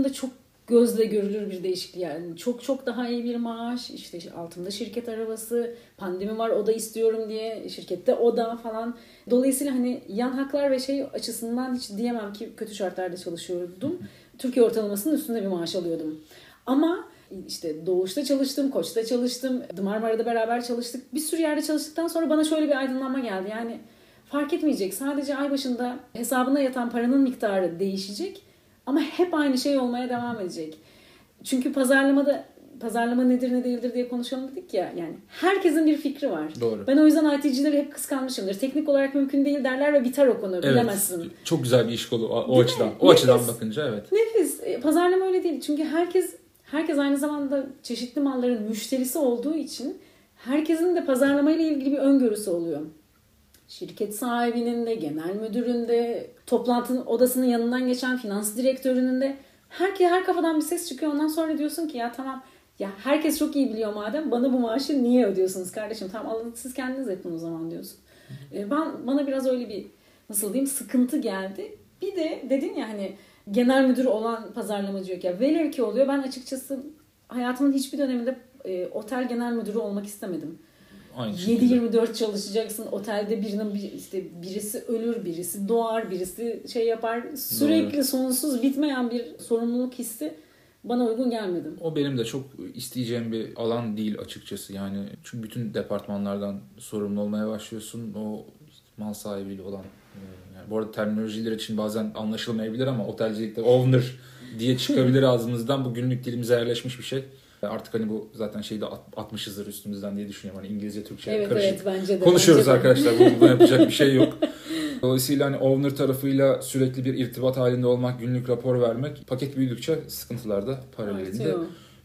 şartlarımda çok gözle görülür bir değişiklik yani. Çok çok daha iyi bir maaş, işte altımda şirket arabası, pandemi var o da istiyorum diye şirkette o da falan. Dolayısıyla hani yan haklar ve şey açısından hiç diyemem ki kötü şartlarda çalışıyordum. Türkiye ortalamasının üstünde bir maaş alıyordum. Ama işte Doğuş'ta çalıştım, Koç'ta çalıştım, Marmara'da beraber çalıştık. Bir sürü yerde çalıştıktan sonra bana şöyle bir aydınlanma geldi. Yani fark etmeyecek. Sadece ay başında hesabına yatan paranın miktarı değişecek. Ama hep aynı şey olmaya devam edecek. Çünkü pazarlamada pazarlama nedir ne değildir diye konuşalım dedik ya. Yani herkesin bir fikri var. Doğru. Ben o yüzden IT'cileri hep kıskanmışımdır. Teknik olarak mümkün değil derler ve biter o konu. Evet. Bilemezsin. Çok güzel bir iş kolu o, Değil açıdan. mi? O açıdan Nefis. bakınca evet. Nefis. E, Pazarlama öyle değil. Çünkü herkes herkes aynı zamanda çeşitli malların müşterisi olduğu için herkesin de pazarlama ile ilgili bir öngörüsü oluyor. Şirket sahibinin de, genel müdürün de, toplantının odasının yanından geçen finans direktörünün de herkes her kafadan bir ses çıkıyor. Ondan sonra diyorsun ki ya tamam ya herkes çok iyi biliyor madem bana bu maaşı niye ödüyorsunuz kardeşim? Tamam alın siz kendiniz yapın o zaman diyorsun. E, Ben bana biraz öyle bir nasıl diyeyim sıkıntı geldi. Bir de dedin ya hani genel müdür olan pazarlamacı yok ya. Velev ki oluyor. Ben açıkçası hayatımın hiçbir döneminde e, otel genel müdürü olmak istemedim. Aynı şekilde. 7-24 çalışacaksın. Otelde birinin bir, işte birisi ölür, birisi doğar, birisi şey yapar. Sürekli sonsuz bitmeyen bir sorumluluk hissi bana uygun gelmedi. O benim de çok isteyeceğim bir alan değil açıkçası. Yani çünkü bütün departmanlardan sorumlu olmaya başlıyorsun. O mal sahibiyle olan e, yani bu arada terminolojiler için bazen anlaşılmayabilir ama otelcilikte owner diye çıkabilir ağzımızdan. Bu günlük dilimize yerleşmiş bir şey. Artık hani bu zaten şeyi de at- atmışızdır üstümüzden diye düşünüyorum. Hani İngilizce Türkçe Evet karışık. evet bence de. Konuşuyoruz bence de. arkadaşlar. Bunu, yapacak bir şey yok. Dolayısıyla hani owner tarafıyla sürekli bir irtibat halinde olmak, günlük rapor vermek paket büyüdükçe sıkıntılar da paralelinde Artıyor.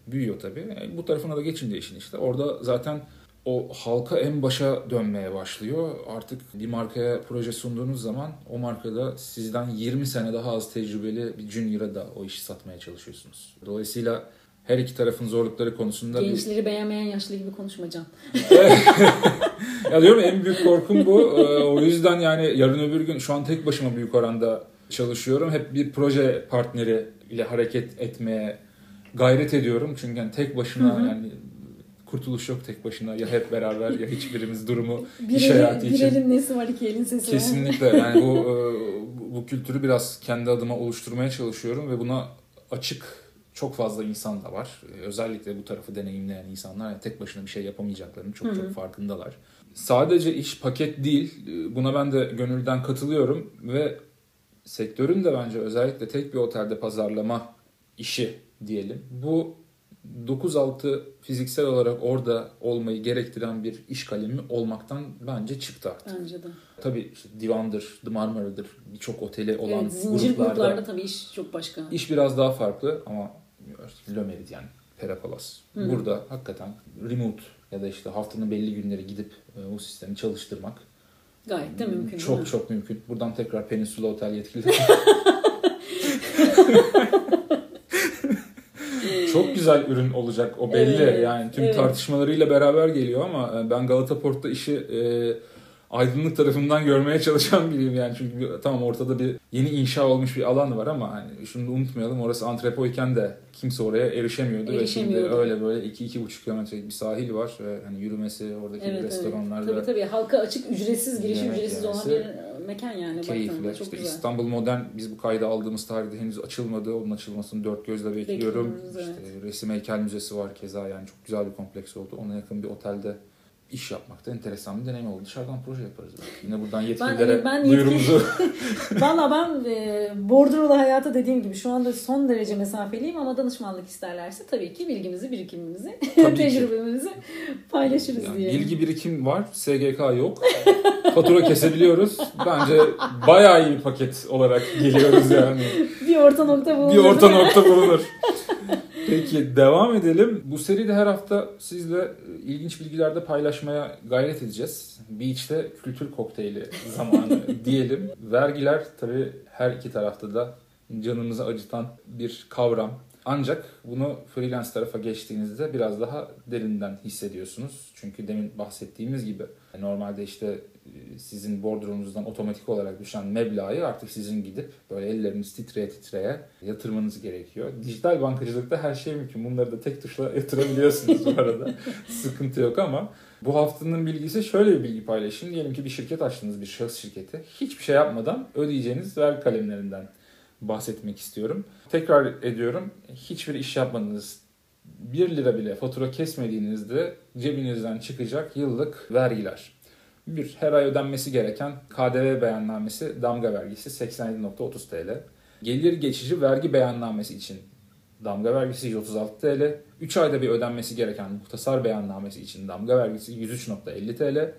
büyüyor tabii. E, Bu tarafına da geçince işin işte. Orada zaten o halka en başa dönmeye başlıyor. Artık bir markaya proje sunduğunuz zaman o markada sizden 20 sene daha az tecrübeli bir junior'a da o işi satmaya çalışıyorsunuz. Dolayısıyla her iki tarafın zorlukları konusunda bir Gençleri beğenmeyen yaşlı gibi konuşma Can. ya diyorum en büyük korkum bu. Ee, o yüzden yani yarın öbür gün şu an tek başıma büyük oranda çalışıyorum. Hep bir proje partneri ile hareket etmeye gayret ediyorum. Çünkü yani tek başına Hı hı. yani kurtuluş yok tek başına. Ya hep beraber ya hiçbirimiz durumu Bir, iş hayatı bir için. elin nesi var iki elin sesi var. Kesinlikle yani e, bu bu kültürü biraz kendi adıma oluşturmaya çalışıyorum ve buna açık çok fazla insan da var. E, Özellikle bu tarafı deneyimleyen insanlar yani tek başına bir şey yapamayacaklarının çok Hı hı. çok farkındalar. Sadece iş paket değil. e, Buna ben de gönülden katılıyorum ve sektörün de bence özellikle tek bir otelde pazarlama işi diyelim. Bu 9-6 fiziksel olarak orada olmayı gerektiren bir iş kalemi olmaktan bence çıktı artık. Bence de. Tabii işte Divan'dır, The Marmara'dır birçok oteli olan Evet, zincir gruplarda, gruplarda tabii iş çok başka. iş biraz daha farklı ama Le Meridien, Perapalas. Hı. Burada hakikaten remote ya da işte haftanın belli günleri gidip e, o sistemi çalıştırmak Gayet de mümkün değil çok mi? çok mümkün. Buradan tekrar Peninsula Otel yetkilileri. çok güzel ürün olacak o belli. Evet, yani tüm evet. tartışmalarıyla beraber geliyor ama e, ben Galata Port'ta işi e, aydınlık tarafından görmeye çalışan biriyim yani çünkü tamam ortada bir yeni inşa olmuş bir alan var ama hani şunu da unutmayalım orası antrepoyken de kimse oraya erişemiyordu, ve şimdi Erişemiyordu. öyle böyle 2-2,5 kilometrelik bir sahil var ve hani yürümesi oradaki Evet, evet. restoranlarda Tabii tabii halka açık ücretsiz girişi Yemek ücretsiz olan yemesi bir mekan yani keyifli. çok İşte güzel. İstanbul Modern biz bu kaydı aldığımız tarihte henüz açılmadı. Onun açılmasını dört gözle bekliyorum. Bekliyoruz, İşte Resim Heykel Müzesi var keza yani çok güzel bir kompleks oldu. Ona yakın bir otelde iş yapmakta enteresan bir deneyim oldu. Dışarıdan proje yaparız. Belki. Yine buradan yetkililere Ben- ben duyurumuzu Valla ben e, bordrolu hayata dediğim gibi şu anda son derece mesafeliyim ama danışmanlık isterlerse tabii ki bilgimizi, birikimimizi, tecrübemizi paylaşırız Yani diye. bilgi birikim var, SGK yok. Fatura kesebiliyoruz. Bence bayağı iyi bir paket olarak geliyoruz yani. Bir orta nokta bulunur. bir orta nokta bulunur. Peki devam edelim. Bu seride her hafta sizle e, ilginç bilgiler de paylaşmaya gayret edeceğiz. Beach'te kültür kokteyli zamanı diyelim. Vergiler tabii her iki tarafta da canımızı acıtan bir kavram. Ancak bunu freelance tarafa geçtiğinizde biraz daha derinden hissediyorsunuz. Çünkü demin bahsettiğimiz gibi normalde işte sizin bordronuzdan otomatik olarak düşen meblağı artık sizin gidip böyle elleriniz titreye titreye yatırmanız gerekiyor. Dijital bankacılıkta her şey mümkün. Bunları da tek tuşla yatırabiliyorsunuz bu arada. Sıkıntı yok ama bu haftanın bilgisi şöyle bir bilgi paylaşayım. Diyelim ki bir şirket açtınız, bir şahıs şirketi. Hiçbir şey yapmadan ödeyeceğiniz vergi kalemlerinden bahsetmek istiyorum. Tekrar ediyorum. Hiçbir iş yapmadınız. 1 lira bile fatura kesmediğinizde cebinizden çıkacak yıllık vergiler. Bir, her ay ödenmesi gereken KDV beyannamesi damga vergisi 87.30 TL. Gelir geçici vergi beyannamesi için damga vergisi 136 TL. 3 ayda bir ödenmesi gereken muhtasar beyannamesi için damga vergisi 103.50 TL.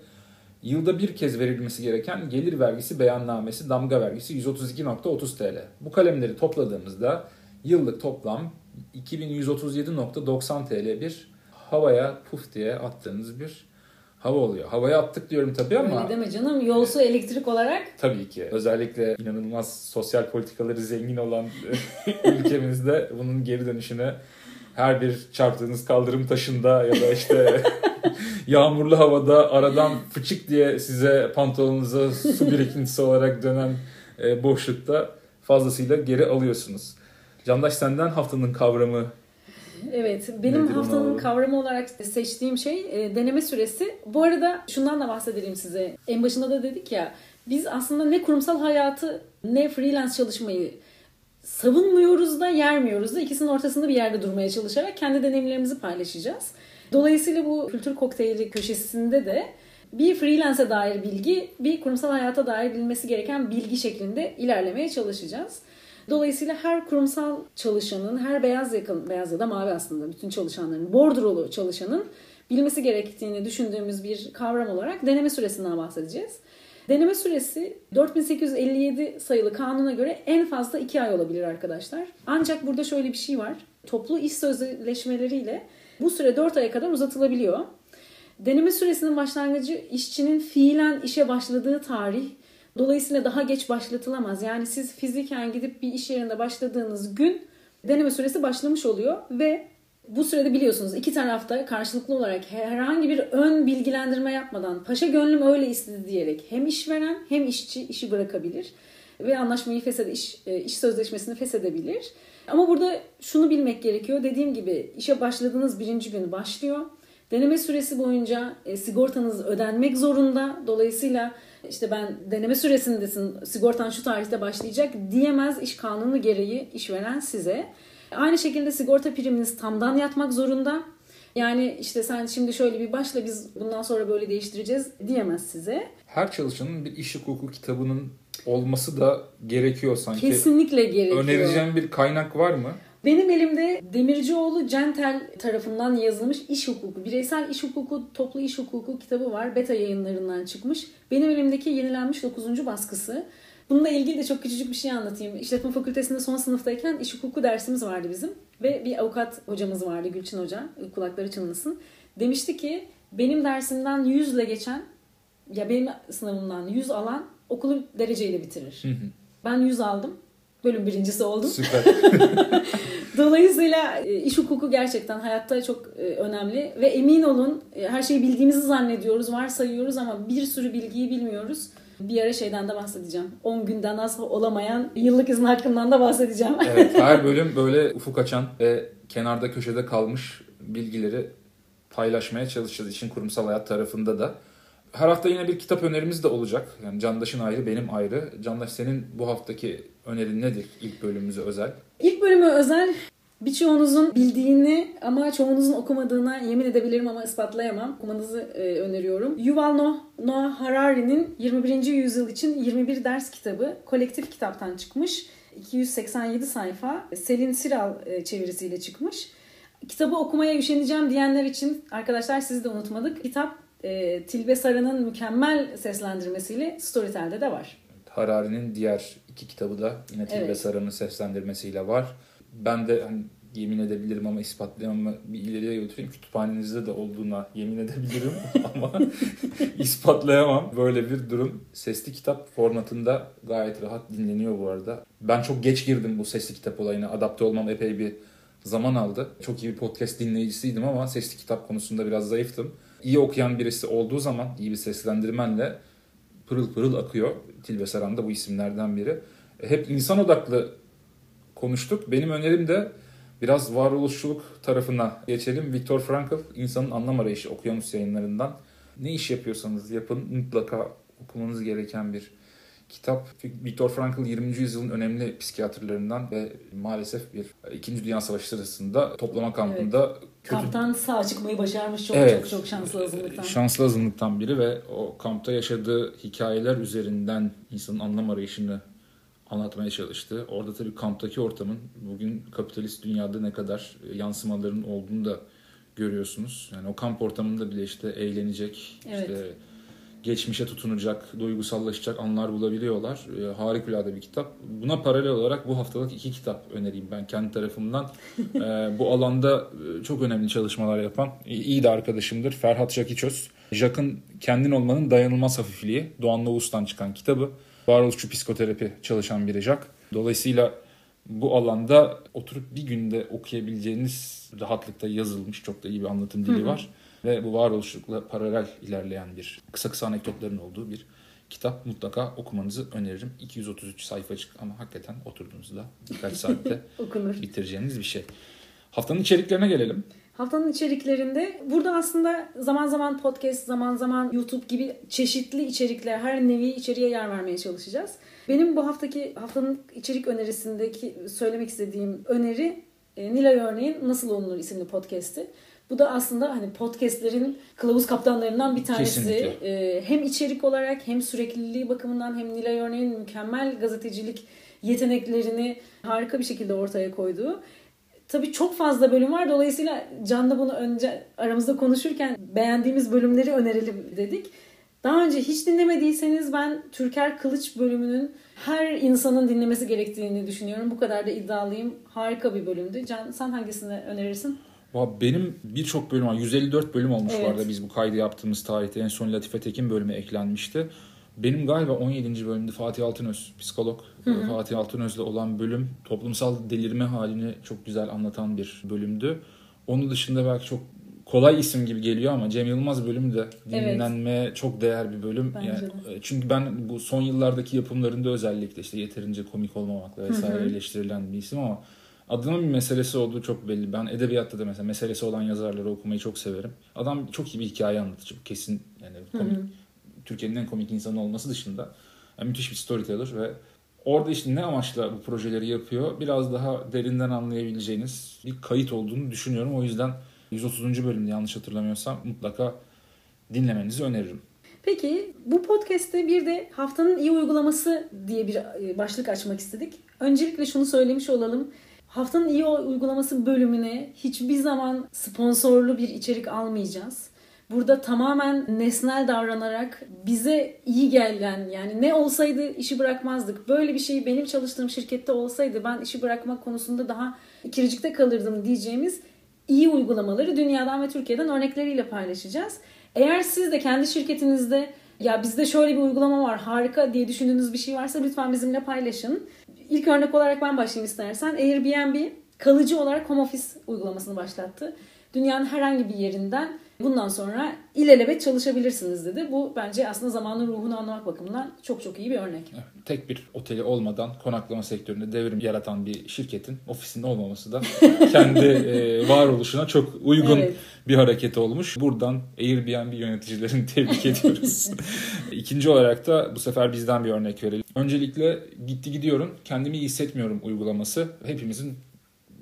Yılda bir kez verilmesi gereken gelir vergisi beyannamesi damga vergisi 132.30 TL. Bu kalemleri topladığımızda yıllık toplam 2137.90 TL bir havaya puf diye attığınız bir hava oluyor. Havaya attık diyorum tabii ama Öyle deme canım. Yolsu elektrik olarak tabii ki özellikle inanılmaz sosyal politikaları zengin olan ülkemizde bunun geri dönüşünü her bir çarptığınız kaldırım taşında ya da işte yağmurlu havada aradan fıçık diye size pantolonunuza su birikintisi olarak dönen e, boşlukta fazlasıyla geri alıyorsunuz. Candaş senden haftanın kavramı Evet, benim Nedir haftanın kavramı olarak seçtiğim şey e, deneme süresi. Bu arada şundan da bahsedelim size. En başında da dedik ya, biz aslında ne kurumsal hayatı ne freelance çalışmayı savunmuyoruz da yermiyoruz da ikisinin ortasında bir yerde durmaya çalışarak kendi deneyimlerimizi paylaşacağız. Dolayısıyla bu kültür kokteyli köşesinde de bir freelance'e dair bilgi, bir kurumsal hayata dair bilmesi gereken bilgi şeklinde ilerlemeye çalışacağız. Dolayısıyla her kurumsal çalışanın, her beyaz yakalı, beyaz ya da mavi aslında bütün çalışanların, bordrolu çalışanın bilmesi gerektiğini düşündüğümüz bir kavram olarak deneme süresinden bahsedeceğiz. Deneme süresi 4857 sayılı kanuna göre en fazla 2 ay olabilir arkadaşlar. Ancak burada şöyle bir şey var. Toplu iş sözleşmeleriyle bu süre 4 aya kadar uzatılabiliyor. Deneme süresinin başlangıcı işçinin fiilen işe başladığı tarih. Dolayısıyla daha geç başlatılamaz. Yani siz fiziken gidip bir iş yerinde başladığınız gün deneme süresi başlamış oluyor ve bu sürede biliyorsunuz iki tarafta karşılıklı olarak herhangi bir ön bilgilendirme yapmadan paşa gönlüm öyle istedi diyerek hem işveren hem işçi işi bırakabilir ve anlaşmayı feshede iş, e, iş sözleşmesini feshedebilir. Ama burada şunu bilmek gerekiyor. Dediğim gibi işe başladığınız birinci gün başlıyor. Deneme süresi boyunca e, sigortanız ödenmek zorunda. Dolayısıyla işte ben deneme süresindesin, sigortan şu tarihte başlayacak diyemez iş kanunu gereği işveren size. Aynı şekilde sigorta priminiz tamdan yatmak zorunda. Yani işte sen şimdi şöyle bir başla biz bundan sonra böyle değiştireceğiz diyemez size. her çalışanın bir iş hukuku kitabının olması da gerekiyor sanki. Kesinlikle gerekiyor. Önereceğim bir kaynak var mı? Benim elimde Demircioğlu Centel tarafından yazılmış iş hukuku, bireysel iş hukuku, toplu iş hukuku kitabı var. Beta yayınlarından çıkmış. Benim elimdeki yenilenmiş 9. baskısı. Bununla ilgili de çok küçücük bir şey anlatayım. İşletme fakültesinde son sınıftayken iş hukuku dersimiz vardı bizim. Ve bir avukat hocamız vardı Gülçin Hoca. Kulakları çınlasın. Demişti ki benim dersimden 100 ile geçen ya benim sınavımdan 100 alan okulu dereceyle bitirir. Ben 100 aldım. Bölüm birincisi oldum. Süper. Dolayısıyla e, iş hukuku gerçekten hayatta çok e, önemli ve emin olun e, her şeyi bildiğimizi zannediyoruz, varsayıyoruz ama bir sürü bilgiyi bilmiyoruz. Bir ara şeyden de bahsedeceğim. 10 günden az olamayan yıllık izin hakkından da bahsedeceğim. evet, her bölüm böyle ufuk açan ve kenarda köşede kalmış bilgileri paylaşmaya çalışacağız işin kurumsal hayat tarafında da. Her hafta yine bir kitap önerimiz de olacak. Yani Candaş'ın ayrı, benim ayrı. Candaş senin bu haftaki önerin nedir ilk bölümümüze özel? İlk bölümü özel Birçoğunuzun bildiğini ama çoğunuzun okumadığına yemin edebilirim ama ispatlayamam. Okumanızı e, öneriyorum. Yuval Noah, Harari'nin 21. yüzyıl için 21 ders kitabı kolektif kitaptan çıkmış. 287 sayfa. Selin Siral e, çevirisiyle çıkmış. Kitabı okumaya üşeneceğim diyenler için arkadaşlar sizi de unutmadık. Kitap e, Tilbe Sarı'nın mükemmel seslendirmesiyle Storytel'de de var. Harari'nin diğer iki kitabı da yine Tilbe Evet. Sarı'nın seslendirmesiyle var. Ben de hani yemin edebilirim ama ispatlayamam bir ileriye götüreyim. Kütüphanenizde de olduğuna yemin edebilirim ama ispatlayamam. Böyle bir durum. Sesli kitap formatında gayet rahat dinleniyor bu arada. Ben çok geç girdim bu sesli kitap olayına. Adapte olmam epey bir zaman aldı. Çok iyi bir podcast dinleyicisiydim ama sesli kitap konusunda biraz zayıftım. İyi okuyan birisi olduğu zaman iyi bir seslendirmenle pırıl pırıl akıyor. Tilbe Saran da bu isimlerden biri. E, Hep insan odaklı konuştuk. Benim önerim de biraz varoluşçuluk tarafına geçelim. Viktor Frankl, İnsanın Anlam Arayışı Okyanus yayınlarından. Ne iş yapıyorsanız yapın mutlaka okumanız gereken bir kitap. Viktor Frankl 20. yüzyılın önemli psikiyatrlarından ve maalesef bir İkinci Dünya Savaşı sırasında toplama kampında kötü Kamptan sağ çıkmayı başarmış çok Evet. çok çok şanslı azınlıktan. Şanslı azınlıktan biri ve o kampta yaşadığı hikayeler üzerinden insanın anlam arayışını anlatmaya çalıştı. Orada tabii kamptaki ortamın bugün kapitalist dünyada ne kadar yansımaların olduğunu da görüyorsunuz. Yani o kamp ortamında bile işte eğlenecek, Evet. işte geçmişe tutunacak, duygusallaşacak anlar bulabiliyorlar. E, harikulade bir kitap. Buna paralel olarak bu haftalık iki kitap önereyim ben kendi tarafımdan. E, bu alanda e, çok önemli çalışmalar yapan iyi de arkadaşımdır Ferhat Jakiçöz. Jack'ın Kendin Olmanın Dayanılmaz Hafifliği Doğan Novus'tan çıkan kitabı. Varoluşçu psikoterapi çalışan biri Jack. Dolayısıyla bu alanda oturup bir günde okuyabileceğiniz rahatlıkta yazılmış çok da iyi bir anlatım dili var. Ve bu varoluşlukla paralel ilerleyen bir kısa kısa anekdotların olduğu bir kitap mutlaka okumanızı öneririm. 233 sayfacık ama hakikaten oturduğunuzda birkaç saatte Okunur. bitireceğiniz bir şey. Haftanın içeriklerine gelelim. Haftanın içeriklerinde burada aslında zaman zaman podcast, zaman zaman YouTube gibi çeşitli içerikler, her nevi içeriğe yer vermeye çalışacağız. Benim bu haftaki haftanın içerik önerisindeki söylemek istediğim öneri e, Nilay Örneğin Nasıl Olunur isimli podcast'i. Bu da aslında hani podcastlerin kılavuz kaptanlarından bir tanesi. Kesinlikle. E, hem içerik olarak hem sürekliliği bakımından hem Nilay Örneğin mükemmel gazetecilik yeteneklerini harika bir şekilde ortaya koyduğu. Tabii çok fazla bölüm var. Dolayısıyla Can'la bunu önce aramızda konuşurken beğendiğimiz bölümleri önerelim dedik. Daha önce hiç dinlemediyseniz ben Türker Kılıç bölümünün her insanın dinlemesi gerektiğini düşünüyorum. Bu kadar da iddialıyım. Harika bir bölümdü. Can sen hangisini önerirsin? Benim birçok bölüm var. 154 bölüm olmuş Evet. arada biz bu kaydı yaptığımız tarihte. En son Latife Tekin bölümü eklenmişti. Benim galiba 17. bölümde Fatih Altınöz, psikolog Fatih Altınöz'le olan bölüm toplumsal delirme halini çok güzel anlatan bir bölümdü. Onun dışında belki çok kolay isim gibi geliyor ama Cem Yılmaz bölümü de Evet. dinlenmeye çok değer bir bölüm. Bence Yani, de. e, çünkü ben bu son yıllardaki yapımlarında özellikle işte yeterince komik olmamakla vesaire eleştirilen bir isim ama adının bir meselesi olduğu çok belli. Ben edebiyatta da mesela meselesi olan yazarları okumayı çok severim. Adam çok iyi bir hikaye anlatıcı. Kesin yani komik, Türkiye'nin en komik insanı olması dışında yani müthiş bir storyteller ve orada işte ne amaçla bu projeleri yapıyor biraz daha derinden anlayabileceğiniz bir kayıt olduğunu düşünüyorum. O yüzden 130. bölümde yanlış hatırlamıyorsam mutlaka dinlemenizi öneririm. Peki bu podcast'te bir de haftanın iyi uygulaması diye bir e, başlık açmak istedik. Öncelikle şunu söylemiş olalım. Haftanın iyi uygulaması bölümüne hiçbir zaman sponsorlu bir içerik almayacağız. Burada tamamen nesnel davranarak bize iyi gelen yani ne olsaydı işi bırakmazdık. Böyle bir şey benim çalıştığım şirkette olsaydı ben işi bırakmak konusunda daha ikircikte kalırdım diyeceğimiz iyi uygulamaları dünyadan ve Türkiye'den örnekleriyle paylaşacağız. Eğer siz de kendi şirketinizde ya bizde şöyle bir uygulama var harika diye düşündüğünüz bir şey varsa lütfen bizimle paylaşın. İlk örnek olarak ben başlayayım istersen. Airbnb kalıcı olarak home office uygulamasını başlattı. Dünyanın herhangi bir yerinden bundan sonra ilelebet çalışabilirsiniz dedi. Bu bence aslında zamanın ruhunu anlamak bakımından çok çok iyi bir örnek. Tek bir oteli olmadan konaklama sektöründe devrim yaratan bir şirketin ofisinde olmaması da kendi e, varoluşuna çok uygun Evet. bir hareket olmuş. Buradan Airbnb yöneticilerini tebrik ediyoruz. İkinci olarak da bu sefer bizden bir örnek verelim. Öncelikle gitti gidiyorum kendimi iyi hissetmiyorum uygulaması hepimizin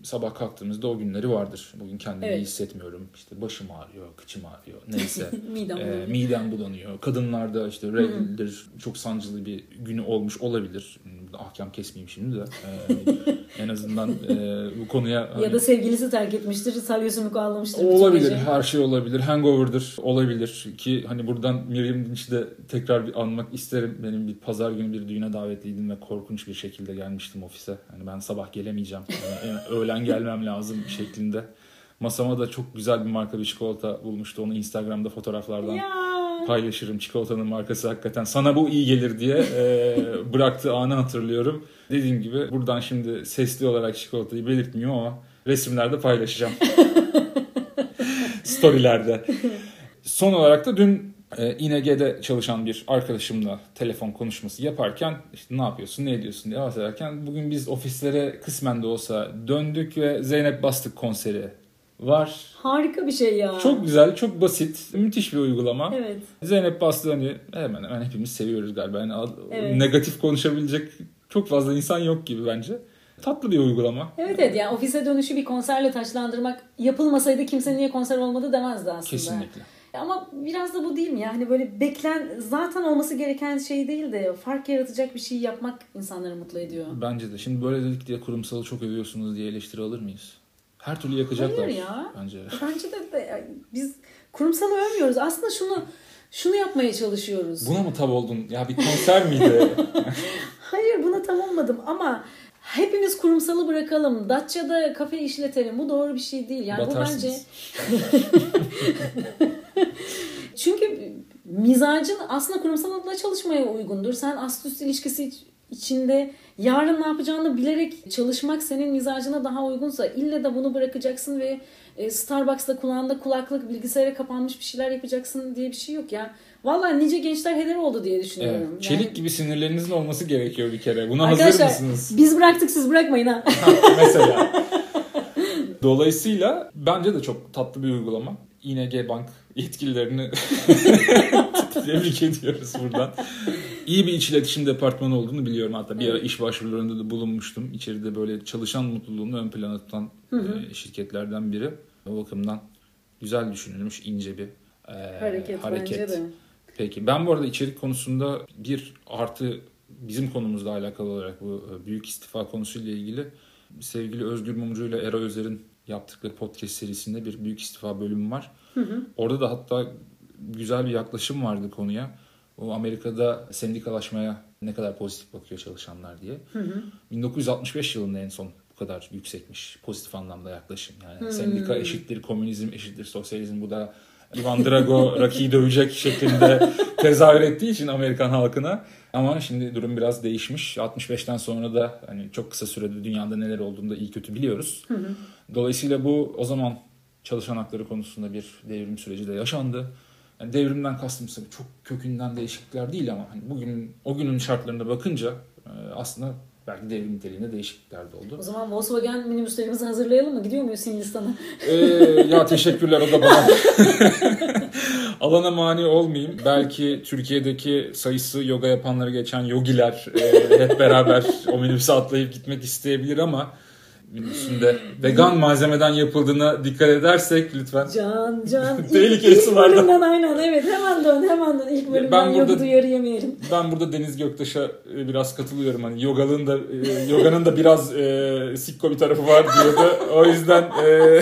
sabah kalktığımızda o günleri vardır. Bugün kendimi Evet. iyi hissetmiyorum. İşte başım ağrıyor, kıçım ağrıyor. Neyse. Midem bulanıyor. midem bulanıyor. Kadınlarda işte regeldir çok sancılı bir günü olmuş olabilir. Burada ahkam kesmeyeyim şimdi de. Ee, en azından e, bu konuya Ya da sevgilisi terk etmiştir, salyosunu ağlamıştır. olabilir. gece. Her şey olabilir. Hangover'dır. Olabilir ki hani buradan Miriam Dinç'i de tekrar bir anmak isterim. Benim bir pazar günü bir düğüne davetliydim ve korkunç bir şekilde gelmiştim ofise. Hani ben sabah gelemeyeceğim. Yani en- öğlen gelmem lazım şeklinde. Masama da çok güzel bir marka bir çikolata bulmuştu. Onu Instagram'da fotoğraflardan Ya. Paylaşırım. Çikolatanın markası hakikaten sana bu iyi gelir diye e, bıraktığı anı hatırlıyorum. Dediğim gibi buradan şimdi sesli olarak çikolatayı belirtmiyorum ama resimlerde paylaşacağım. Storylerde. Son olarak da dün e, İNG'de çalışan bir arkadaşımla telefon konuşması yaparken işte ne yapıyorsun ne ediyorsun diye bahsederken bugün biz ofislere kısmen de olsa döndük ve Zeynep Bastık konseri var. Harika bir şey ya. Çok güzel, çok basit, müthiş bir uygulama. Evet. Zeynep Bastık'ı hani hemen hemen hepimiz seviyoruz galiba. Yani Evet. negatif konuşabilecek çok fazla insan yok gibi bence. Tatlı bir uygulama. Evet evet yani ofise dönüşü bir konserle taçlandırmak yapılmasaydı kimse niye konser olmadı demezdi aslında. Kesinlikle. Ama biraz da bu değil mi? Yani böyle beklen zaten olması gereken şey değil de fark yaratacak bir şey yapmak insanları mutlu ediyor. Bence de. Şimdi böyle dedik diye kurumsalı çok övüyorsunuz diye eleştiri alır mıyız? Her türlü yakacaklar. Hayır ya. Bence. Bence de, de biz kurumsalı övmüyoruz. Aslında şunu şunu yapmaya çalışıyoruz. Buna mı tav oldun? Ya bir konser miydi? Hayır buna tam olmadım ama hepimiz kurumsalı bırakalım. Datça'da kafe işletelim. Bu doğru bir şey değil. Yani bu bence Batarsınız. Çünkü mizacın aslında kurumsal adına çalışmaya uygundur. Sen ast üst ilişkisi içinde yarın ne yapacağını bilerek çalışmak senin mizacına daha uygunsa ille de bunu bırakacaksın ve e, Starbucks'ta kulağında kulaklık bilgisayara kapanmış bir şeyler yapacaksın diye bir şey yok ya. Vallahi nice gençler heder oldu diye düşünüyorum. Evet. Yani- Çelik gibi sinirlerinizin olması gerekiyor bir kere. Buna hazır Arkadaşlar mısınız? biz bıraktık siz bırakmayın ha. Mesela. Dolayısıyla bence de çok tatlı bir uygulama. ING Bank yetkililerini tebrik ediyoruz buradan. İyi bir iç iletişim departmanı olduğunu biliyorum. Hatta bir ara iş başvurularında da bulunmuştum. İçeride böyle çalışan mutluluğunu ön plana tutan e, şirketlerden biri. O bakımdan güzel düşünülmüş ince bir e, hareket, bence de. Peki ben bu arada içerik konusunda bir artı bizim konumuzla alakalı olarak bu e, büyük istifa konusuyla ilgili sevgili Özgür Mumcu ile Era Özer'in yaptıkları podcast serisinde bir büyük istifa bölümü var. Orada da hatta güzel bir yaklaşım vardı konuya. O Amerika'da sendikalaşmaya ne kadar pozitif bakıyor çalışanlar diye. 1965 yılında en son bu kadar yüksekmiş pozitif anlamda yaklaşım. Yani sendika eşittir komünizm eşittir sosyalizm bu da Ivan Drago Rocky'yi dövecek şeklinde tezahür ettiği için Amerikan halkına. Ama şimdi durum biraz değişmiş. 65'ten sonra da hani çok kısa sürede dünyada neler olduğunu da iyi kötü biliyoruz. Dolayısıyla bu o zaman çalışan hakları konusunda bir devrim süreci de yaşandı. Yani devrimden kastım tabii çok kökünden değişiklikler değil ama hani bugün o günün şartlarına bakınca e, aslında belki devrim niteliğinde değişiklikler de oldu. O zaman Volkswagen minibüslerimizi hazırlayalım mı? Gidiyor muyuz Hindistan'a? Ee, ya teşekkürler o da bana. Alana mani olmayayım. Belki Türkiye'deki sayısı yoga yapanları geçen yogiler e, hep beraber o minibüse atlayıp gitmek isteyebilir ama minibüsünde vegan malzemeden yapıldığına dikkat edersek lütfen. Can can. Tehlikeli sularda. bölümden aynen evet hemen dön hemen dön. İlk bölümden Ben burada- duyarı yemeyelim. Ben burada Deniz Göktaş'a e, biraz katılıyorum. Hani yoganın da e, yoganın da biraz e, sikko bir tarafı var diyordu. O yüzden e,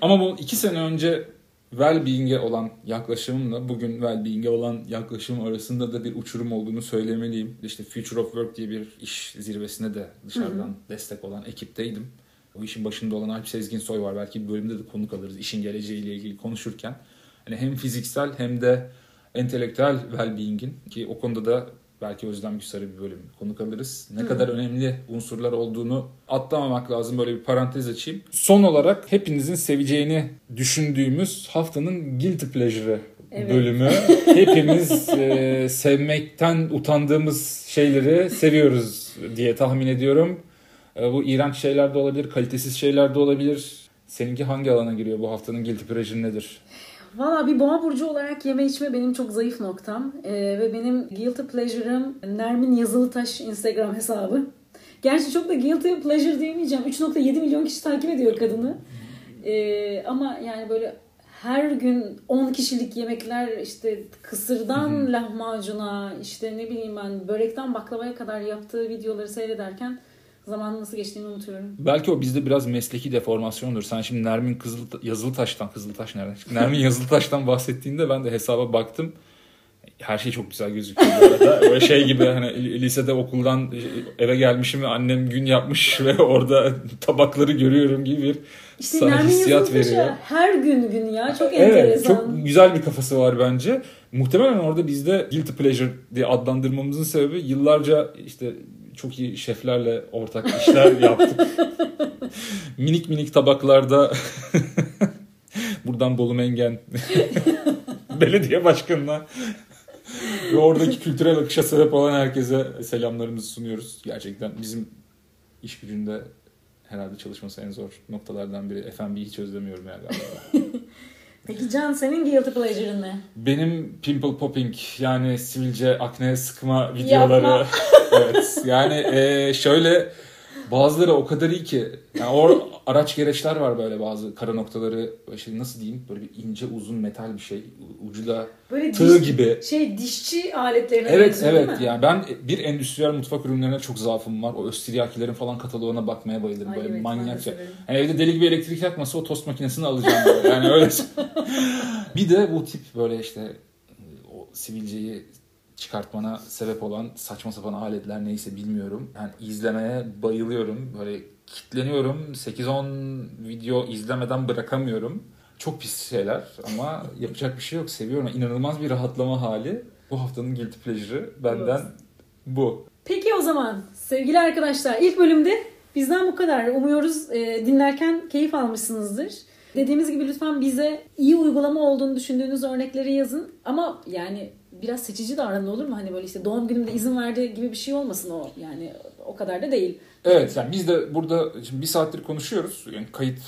ama bu iki sene önce well-being'e olan yaklaşımımla bugün well-being'e olan yaklaşımım arasında da bir uçurum olduğunu söylemeliyim. İşte Future of Work diye bir iş zirvesine de dışarıdan destek olan ekipteydim. O işin başında olan Alp Sezgin Soy var. Belki bir bölümde de konuk alırız işin geleceğiyle ilgili konuşurken. Hani hem fiziksel hem de entelektüel well-being'in ki o konuda da belki Özlem Güsar'ı bir bölüm konuk alırız. Ne kadar önemli unsurlar olduğunu atlamamak lazım. Böyle bir parantez açayım. Son olarak hepinizin seveceğini düşündüğümüz haftanın Guilty Pleasure'ı Evet. bölümü. Hepimiz e, sevmekten utandığımız şeyleri seviyoruz diye tahmin ediyorum. E, bu iğrenç şeyler de olabilir, kalitesiz şeyler de olabilir. Seninki hangi alana giriyor bu haftanın Guilty Pleasure nedir? Valla bir boğa burcu olarak yeme içme benim çok zayıf noktam. Ee, ve benim guilty pleasure'ım Nermin Yazılıtaş Instagram hesabı. Gerçi çok da guilty pleasure diyemeyeceğim. 3.7 milyon kişi takip ediyor kadını. Ee, ama yani böyle her gün 10 kişilik yemekler işte kısırdan lahmacuna işte ne bileyim ben börekten baklavaya kadar yaptığı videoları seyrederken zamanın nasıl geçtiğini unutuyorum. Belki o bizde biraz mesleki deformasyondur. Sen şimdi Nermin Kızıl, Yazılıtaş'tan, Kızıltaş nereden çıktı? Nermin Yazılıtaş'tan bahsettiğinde ben de hesaba baktım. Her şey çok güzel gözüküyor bu arada. Böyle şey gibi hani lisede okuldan eve gelmişim ve annem gün yapmış ve orada tabakları görüyorum gibi bir İşte sana Nermin hissiyat veriyor. her gün gün ya çok Evet, enteresan. çok güzel bir kafası var bence. Muhtemelen orada bizde guilty pleasure diye adlandırmamızın sebebi yıllarca işte çok iyi şeflerle ortak işler yaptık. minik minik tabaklarda buradan Bolu Mengen belediye başkanına ve oradaki kültürel akışa sebep olan herkese selamlarımızı sunuyoruz. Gerçekten bizim iş gücünde herhalde çalışması en zor noktalardan biri. F&B'yi hiç özlemiyorum ya galiba. Peki Can senin guilty pleasure'ın ne? Benim pimple popping yani sivilce akne sıkma videoları. Evet yani e, şöyle bazıları o kadar iyi ki. Yani o araç gereçler var böyle bazı kara noktaları şey nasıl diyeyim böyle bir ince uzun metal bir şey ucu da Böyle tığ diş, gibi. şey dişçi aletlerine Evet benziyor, evet yani ben bir endüstriyel mutfak ürünlerine çok zaafım var. O Östriyakilerin falan kataloğuna bakmaya bayılırım Ay böyle evet, manyakça. severim. Yani evde deli gibi elektrik yakmasa o tost makinesini alacağım böyle. Yani öyle. bir de bu tip böyle işte o sivilceyi çıkartmana sebep olan saçma sapan aletler neyse bilmiyorum. Yani izlemeye bayılıyorum. Böyle kitleniyorum. 8-10 video izlemeden bırakamıyorum. Çok pis şeyler ama yapacak bir şey yok. Seviyorum. İnanılmaz bir rahatlama hali. Bu haftanın guilty pleasure'ı benden Evet. bu. Peki o zaman sevgili arkadaşlar ilk bölümde bizden bu kadar. Umuyoruz e, dinlerken keyif almışsınızdır. Dediğimiz gibi lütfen bize iyi uygulama olduğunu düşündüğünüz örnekleri yazın. Ama yani biraz seçici davranın olur mu? Hani böyle işte doğum günümde izin verdi gibi bir şey olmasın o. Yani o kadar da değil. Evet yani biz de burada şimdi bir saattir konuşuyoruz. Yani kayıt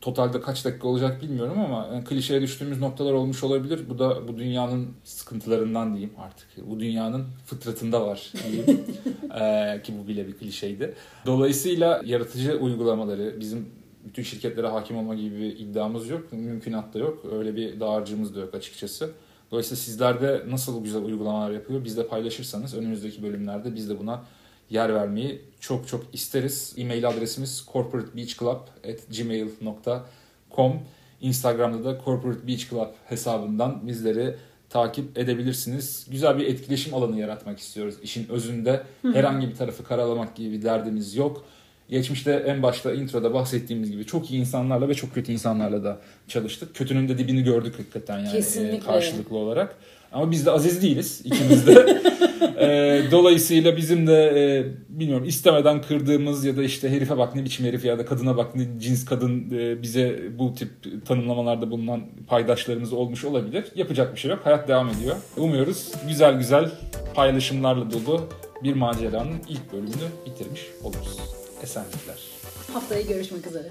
totalde kaç dakika olacak bilmiyorum ama yani klişeye düştüğümüz noktalar olmuş olabilir. Bu da bu dünyanın sıkıntılarından diyeyim artık. Bu dünyanın fıtratında var diyeyim. Ee, ki bu bile bir klişeydi. Dolayısıyla yaratıcı uygulamaları bizim bütün şirketlere hakim olma gibi bir iddiamız yok. Mümkünat da yok. Öyle bir dağarcığımız da yok açıkçası. Dolayısıyla sizlerde nasıl güzel uygulamalar yapıyor bizle paylaşırsanız önümüzdeki bölümlerde biz de buna yer vermeyi çok çok isteriz. E-mail adresimiz corporatebeachclub@gmail.com. Instagram'da da Corporate Beach Club hesabından bizleri takip edebilirsiniz. Güzel bir etkileşim alanı yaratmak istiyoruz. İşin özünde herhangi bir tarafı karalamak gibi bir derdimiz yok. Geçmişte en başta introda bahsettiğimiz gibi çok iyi insanlarla ve çok kötü insanlarla da çalıştık. Kötünün de dibini gördük hakikaten yani Kesinlikle. e, karşılıklı olarak. Ama biz de aziz değiliz ikimiz de. E, dolayısıyla bizim de e, bilmiyorum istemeden kırdığımız ya da işte herife bak ne biçim herif ya da kadına bak ne cins kadın e, bize bu tip tanımlamalarda bulunan paydaşlarımız olmuş olabilir. Yapacak bir şey yok. Hayat devam ediyor. Umuyoruz güzel güzel paylaşımlarla dolu bir maceranın ilk bölümünü bitirmiş oluruz. Esenlikler. Haftaya görüşmek üzere.